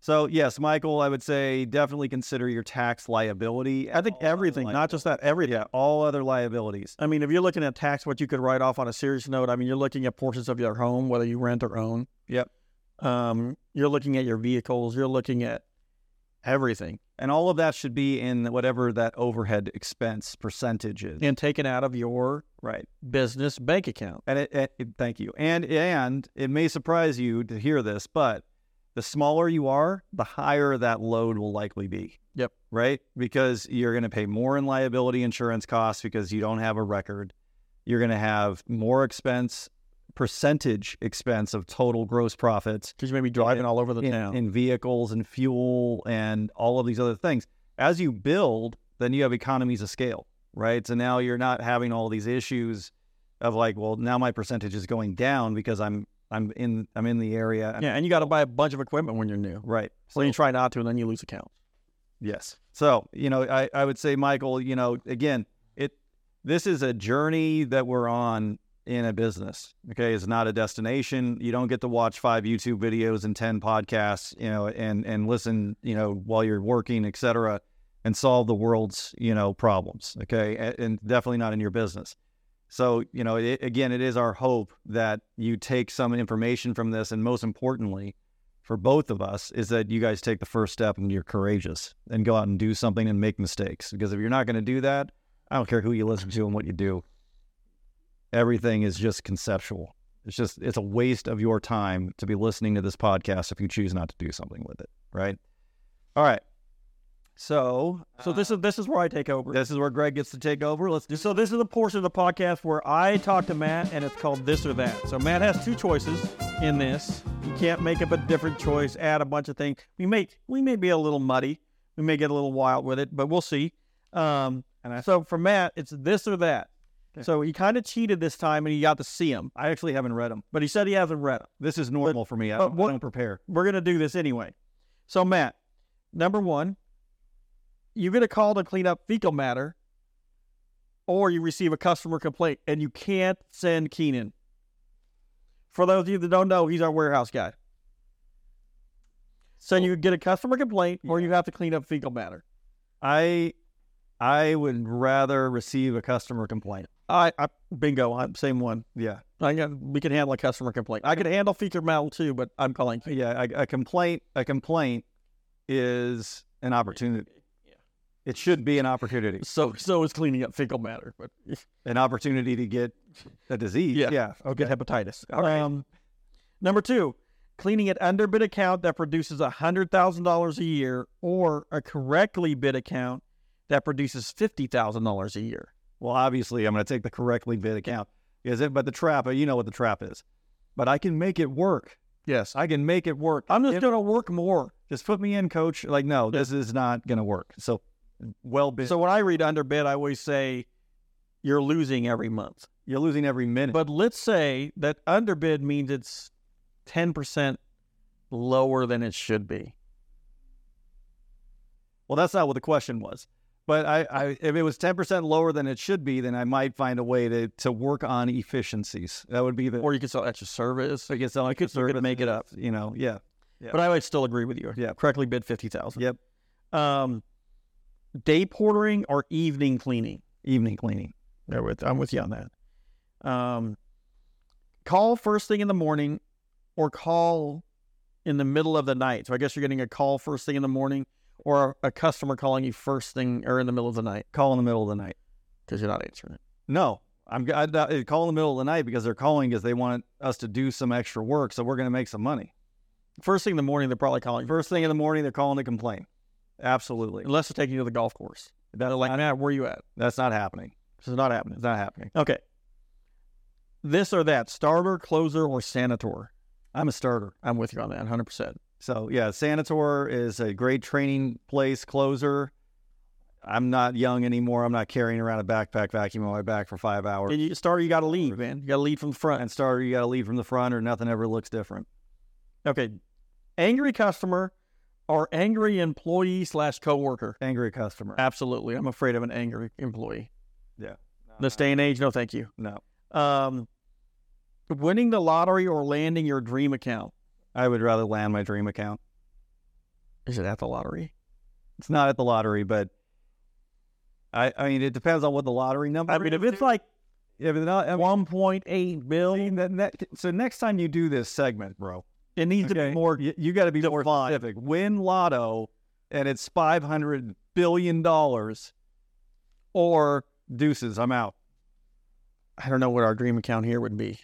B: so yes, Michael, I would say definitely consider your tax liability.
A: I think
B: All
A: everything, not just that, everything.
B: Yeah, all other liabilities.
A: I mean, if you're looking at tax, what you could write off on a serious note, I mean, you're looking at portions of your home, whether you rent or own.
B: Yep.
A: Um, you're looking at your vehicles. You're looking at everything
B: And all of that should be in whatever that overhead expense percentage is.
A: and taken out of your
B: Right.
A: business bank account.
B: And it, it, it- thank you. And and it may surprise you to hear this, but the smaller you are, the higher that load will likely be.
A: Yep.
B: Right? Because you're going to pay more in liability insurance costs because you don't have a record. You're going to have more expense, percentage expense of total gross profits
A: Because you may be driving all over the
B: in,
A: town.
B: in vehicles and fuel and all of these other things. As you build, then you have economies of scale, right? So now you're not having all these issues of like, well, now my percentage is going down because I'm I'm in I'm in the area.
A: yeah, and you got to buy a bunch of equipment when you're new.
B: right.
A: So you try not to, and then you lose accounts.
B: Yes. So, you know, I, I would say, Michael, you know, again, it this is a journey that we're on in a business. Okay. It's not a destination. You don't get to watch five YouTube videos and ten podcasts, you know, and and listen, you know, while you're working, et cetera, and solve the world's, you know, problems. Okay. And, and definitely not in your business. So, you know, it, again, it is our hope that you take some information from this. And most importantly, for both of us, is that you guys take the first step and you're courageous and go out and do something and make mistakes. Because if you're not going to do that, I don't care who you listen to and what you do. Everything is just conceptual. It's just, it's a waste of your time to be listening to this podcast if you choose not to do something with it. Right. All right. So,
A: So this is this is where I take over.
B: this is where Greg gets to take over. Let's do
A: So this is the portion of the podcast where I talk to Matt, and it's called this or that. So Matt has two choices in this. You can't make up a different choice, add a bunch of things. We may we may be a little muddy. We may get a little wild with it, but we'll see. Um,
B: And I-
A: so for Matt, it's this or that.
B: Okay.
A: So he kind of cheated this time, and he got to see him,
B: I actually haven't read him,
A: but he said he hasn't read them.
B: This is normal for me. I
A: but
B: don't,
A: what-
B: I don't prepare.
A: We're gonna do this anyway. So Matt, number one, you get a call to clean up fecal matter, or you receive a customer complaint, and you can't send Keenan. For those of you that don't know, he's our warehouse guy. So oh. you get a customer complaint, or you have to clean up fecal matter.
B: I I would rather receive a customer complaint.
A: I, I bingo, I'm same one.
B: Yeah.
A: I we can handle a customer complaint. I could handle fecal matter too, but I'm calling.
B: Yeah, a, a complaint a complaint is an opportunity.
A: Yeah.
B: It should be an opportunity.
A: So so is cleaning up fecal matter, but
B: An opportunity to get a disease.
A: Yeah.
B: Yeah. Okay.
A: get hepatitis.
B: All right.
A: Um, number two, cleaning an underbid account that produces hundred thousand dollars a year, or a correctly bid account that produces fifty thousand dollars a year.
B: Well, obviously, I'm going to take the correctly bid account. Is it? But the trap, you know what the trap is. But I can make it work.
A: Yes,
B: I can make it work.
A: I'm just going to work more.
B: just put me in, coach. Like, no, this is not going to work. So, well bid.
A: So when I read underbid, I always say you're losing every month.
B: you're losing every minute.
A: But let's say that underbid means it's ten percent lower than it should be.
B: Well, that's not what the question was. But I, I if it was ten percent lower than it should be, then I might find a way to to work on efficiencies. That would be the
A: Or you could sell extra service.
B: I guess I could,
A: you could make it up.
B: You know, yeah, Yeah.
A: But I would still agree with you.
B: Yeah.
A: Correctly bid fifty thousand.
B: yep.
A: Um, day portering or evening cleaning.
B: Evening cleaning.
A: There with I'm with you on that. Um, call first thing in the morning, or call in the middle of the night. So I guess you're getting a call first thing in the morning, or a customer calling you first thing or in the middle of the night
B: Call in the middle of the night.
A: because you're not answering it.
B: No, I'm I, I call in the middle of the night because they're calling because they want us to do some extra work, so we're going to make some money.
A: First thing in the morning, they're probably calling.
B: First thing in the morning, they're calling to complain. Absolutely,
A: Unless they're taking you to the golf course.
B: that,
A: Like, Matt, where you at?
B: that's not happening.
A: This is not happening.
B: It's not happening.
A: Okay. This or that, starter, closer, or sanator.
B: I'm a starter.
A: I'm with you on that, 100%.
B: So yeah, Sanator is a great training place closer. I'm not young anymore. I'm not carrying around a backpack vacuum on my back for five hours.
A: And you, starter, you got to lead, man. You got to lead from the front.
B: And starter, you got to lead from the front, or nothing ever looks different.
A: Okay. Angry customer or angry employee slash coworker.
B: Angry customer.
A: Absolutely. I'm afraid of an angry employee.
B: Yeah.
A: This day and age, no thank you.
B: No,
A: Um, winning the lottery or landing your dream account.
B: I would rather land my dream account.
A: Is it at the lottery?
B: It's not at the lottery, but I, I mean, it depends on what the lottery number.
A: I mean, if
B: is.
A: it's like
B: yeah, but not, I mean,
A: 1.8 billion,
B: that, that, so next time you do this segment, bro,
A: it needs to be more.
B: You, you got to be more specific. Win Lotto, and it's five hundred billion dollars, or deuces. I'm out.
A: I don't know what our dream account here would be.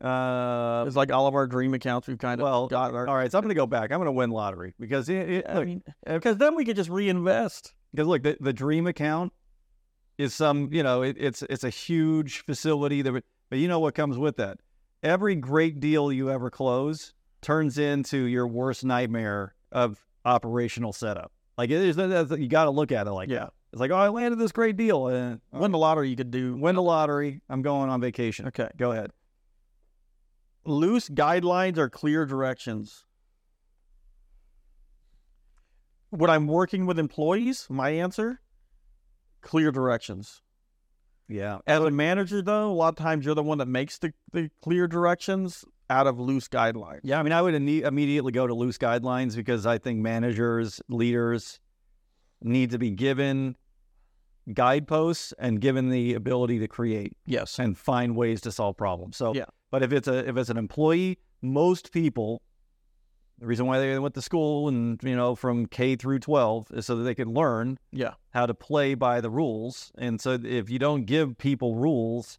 B: Uh,
A: It's like all of our dream accounts we've kind of
B: well,
A: got. Our,
B: all right. So I'm going to go back. I'm going to win lottery because it, it,
A: I
B: look,
A: mean, because then we could just reinvest.
B: Because look, the, the dream account is some, you know, it, it's it's a huge facility that, but you know what comes with that? Every great deal you ever close turns into your worst nightmare of operational setup. Like it is, you got to look at it like
A: Yeah.
B: that. It's like, oh, I landed this great deal. Uh,
A: Win the lottery, you could do.
B: win the lottery. I'm going on vacation.
A: Okay.
B: Go ahead.
A: Loose guidelines or clear directions. When I'm working with employees, my answer clear directions.
B: Yeah.
A: As a manager, though, a lot of times you're the one that makes the, the clear directions out of loose guidelines.
B: Yeah, I mean, I would ine- immediately go to loose guidelines because I think managers, leaders need to be given guideposts and given the ability to create
A: Yes.
B: and find ways to solve problems. So,
A: Yeah.
B: but if it's a if it's an employee, most people, the reason why they went to school and you know from K through twelve is so that they can learn
A: Yeah.
B: how to play by the rules. And so if you don't give people rules,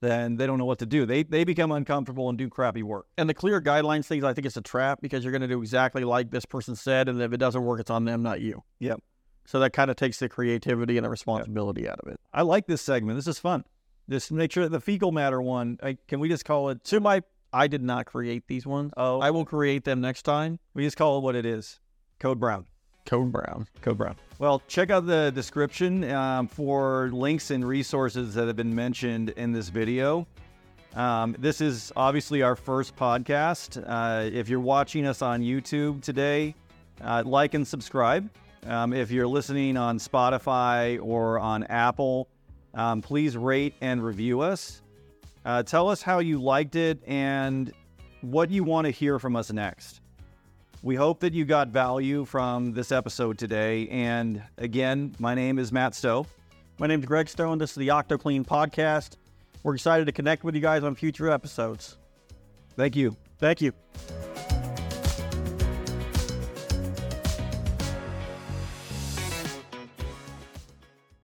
B: then they don't know what to do. They they become uncomfortable and do crappy work.
A: And the clear guidelines things, I think it's a trap because you're going to do exactly like this person said, and if it doesn't work, it's on them, not you.
B: Yep.
A: So that kind of takes the creativity and the responsibility out of it.
B: I like this segment. This is fun. Make sure the fecal matter one. I, can we just call it?
A: To my, I did not create these ones.
B: Oh,
A: I will create them next time.
B: we just call it what it is. Code Brown.
A: Code Brown.
B: Code Brown. Well, check out the description um, for links and resources that have been mentioned in this video. Um, this is obviously our first podcast. Uh, if you're watching us on YouTube today, uh, like and subscribe. Um, if you're listening on Spotify or on Apple, um, please rate and review us. Uh, tell us how you liked it and what you want to hear from us next. We hope that you got value from this episode today. And again, my name is Matt Stowe.
A: My name is Greg Stowe. This is the OctoClean podcast. We're excited to connect with you guys on future episodes.
B: Thank you.
A: Thank you.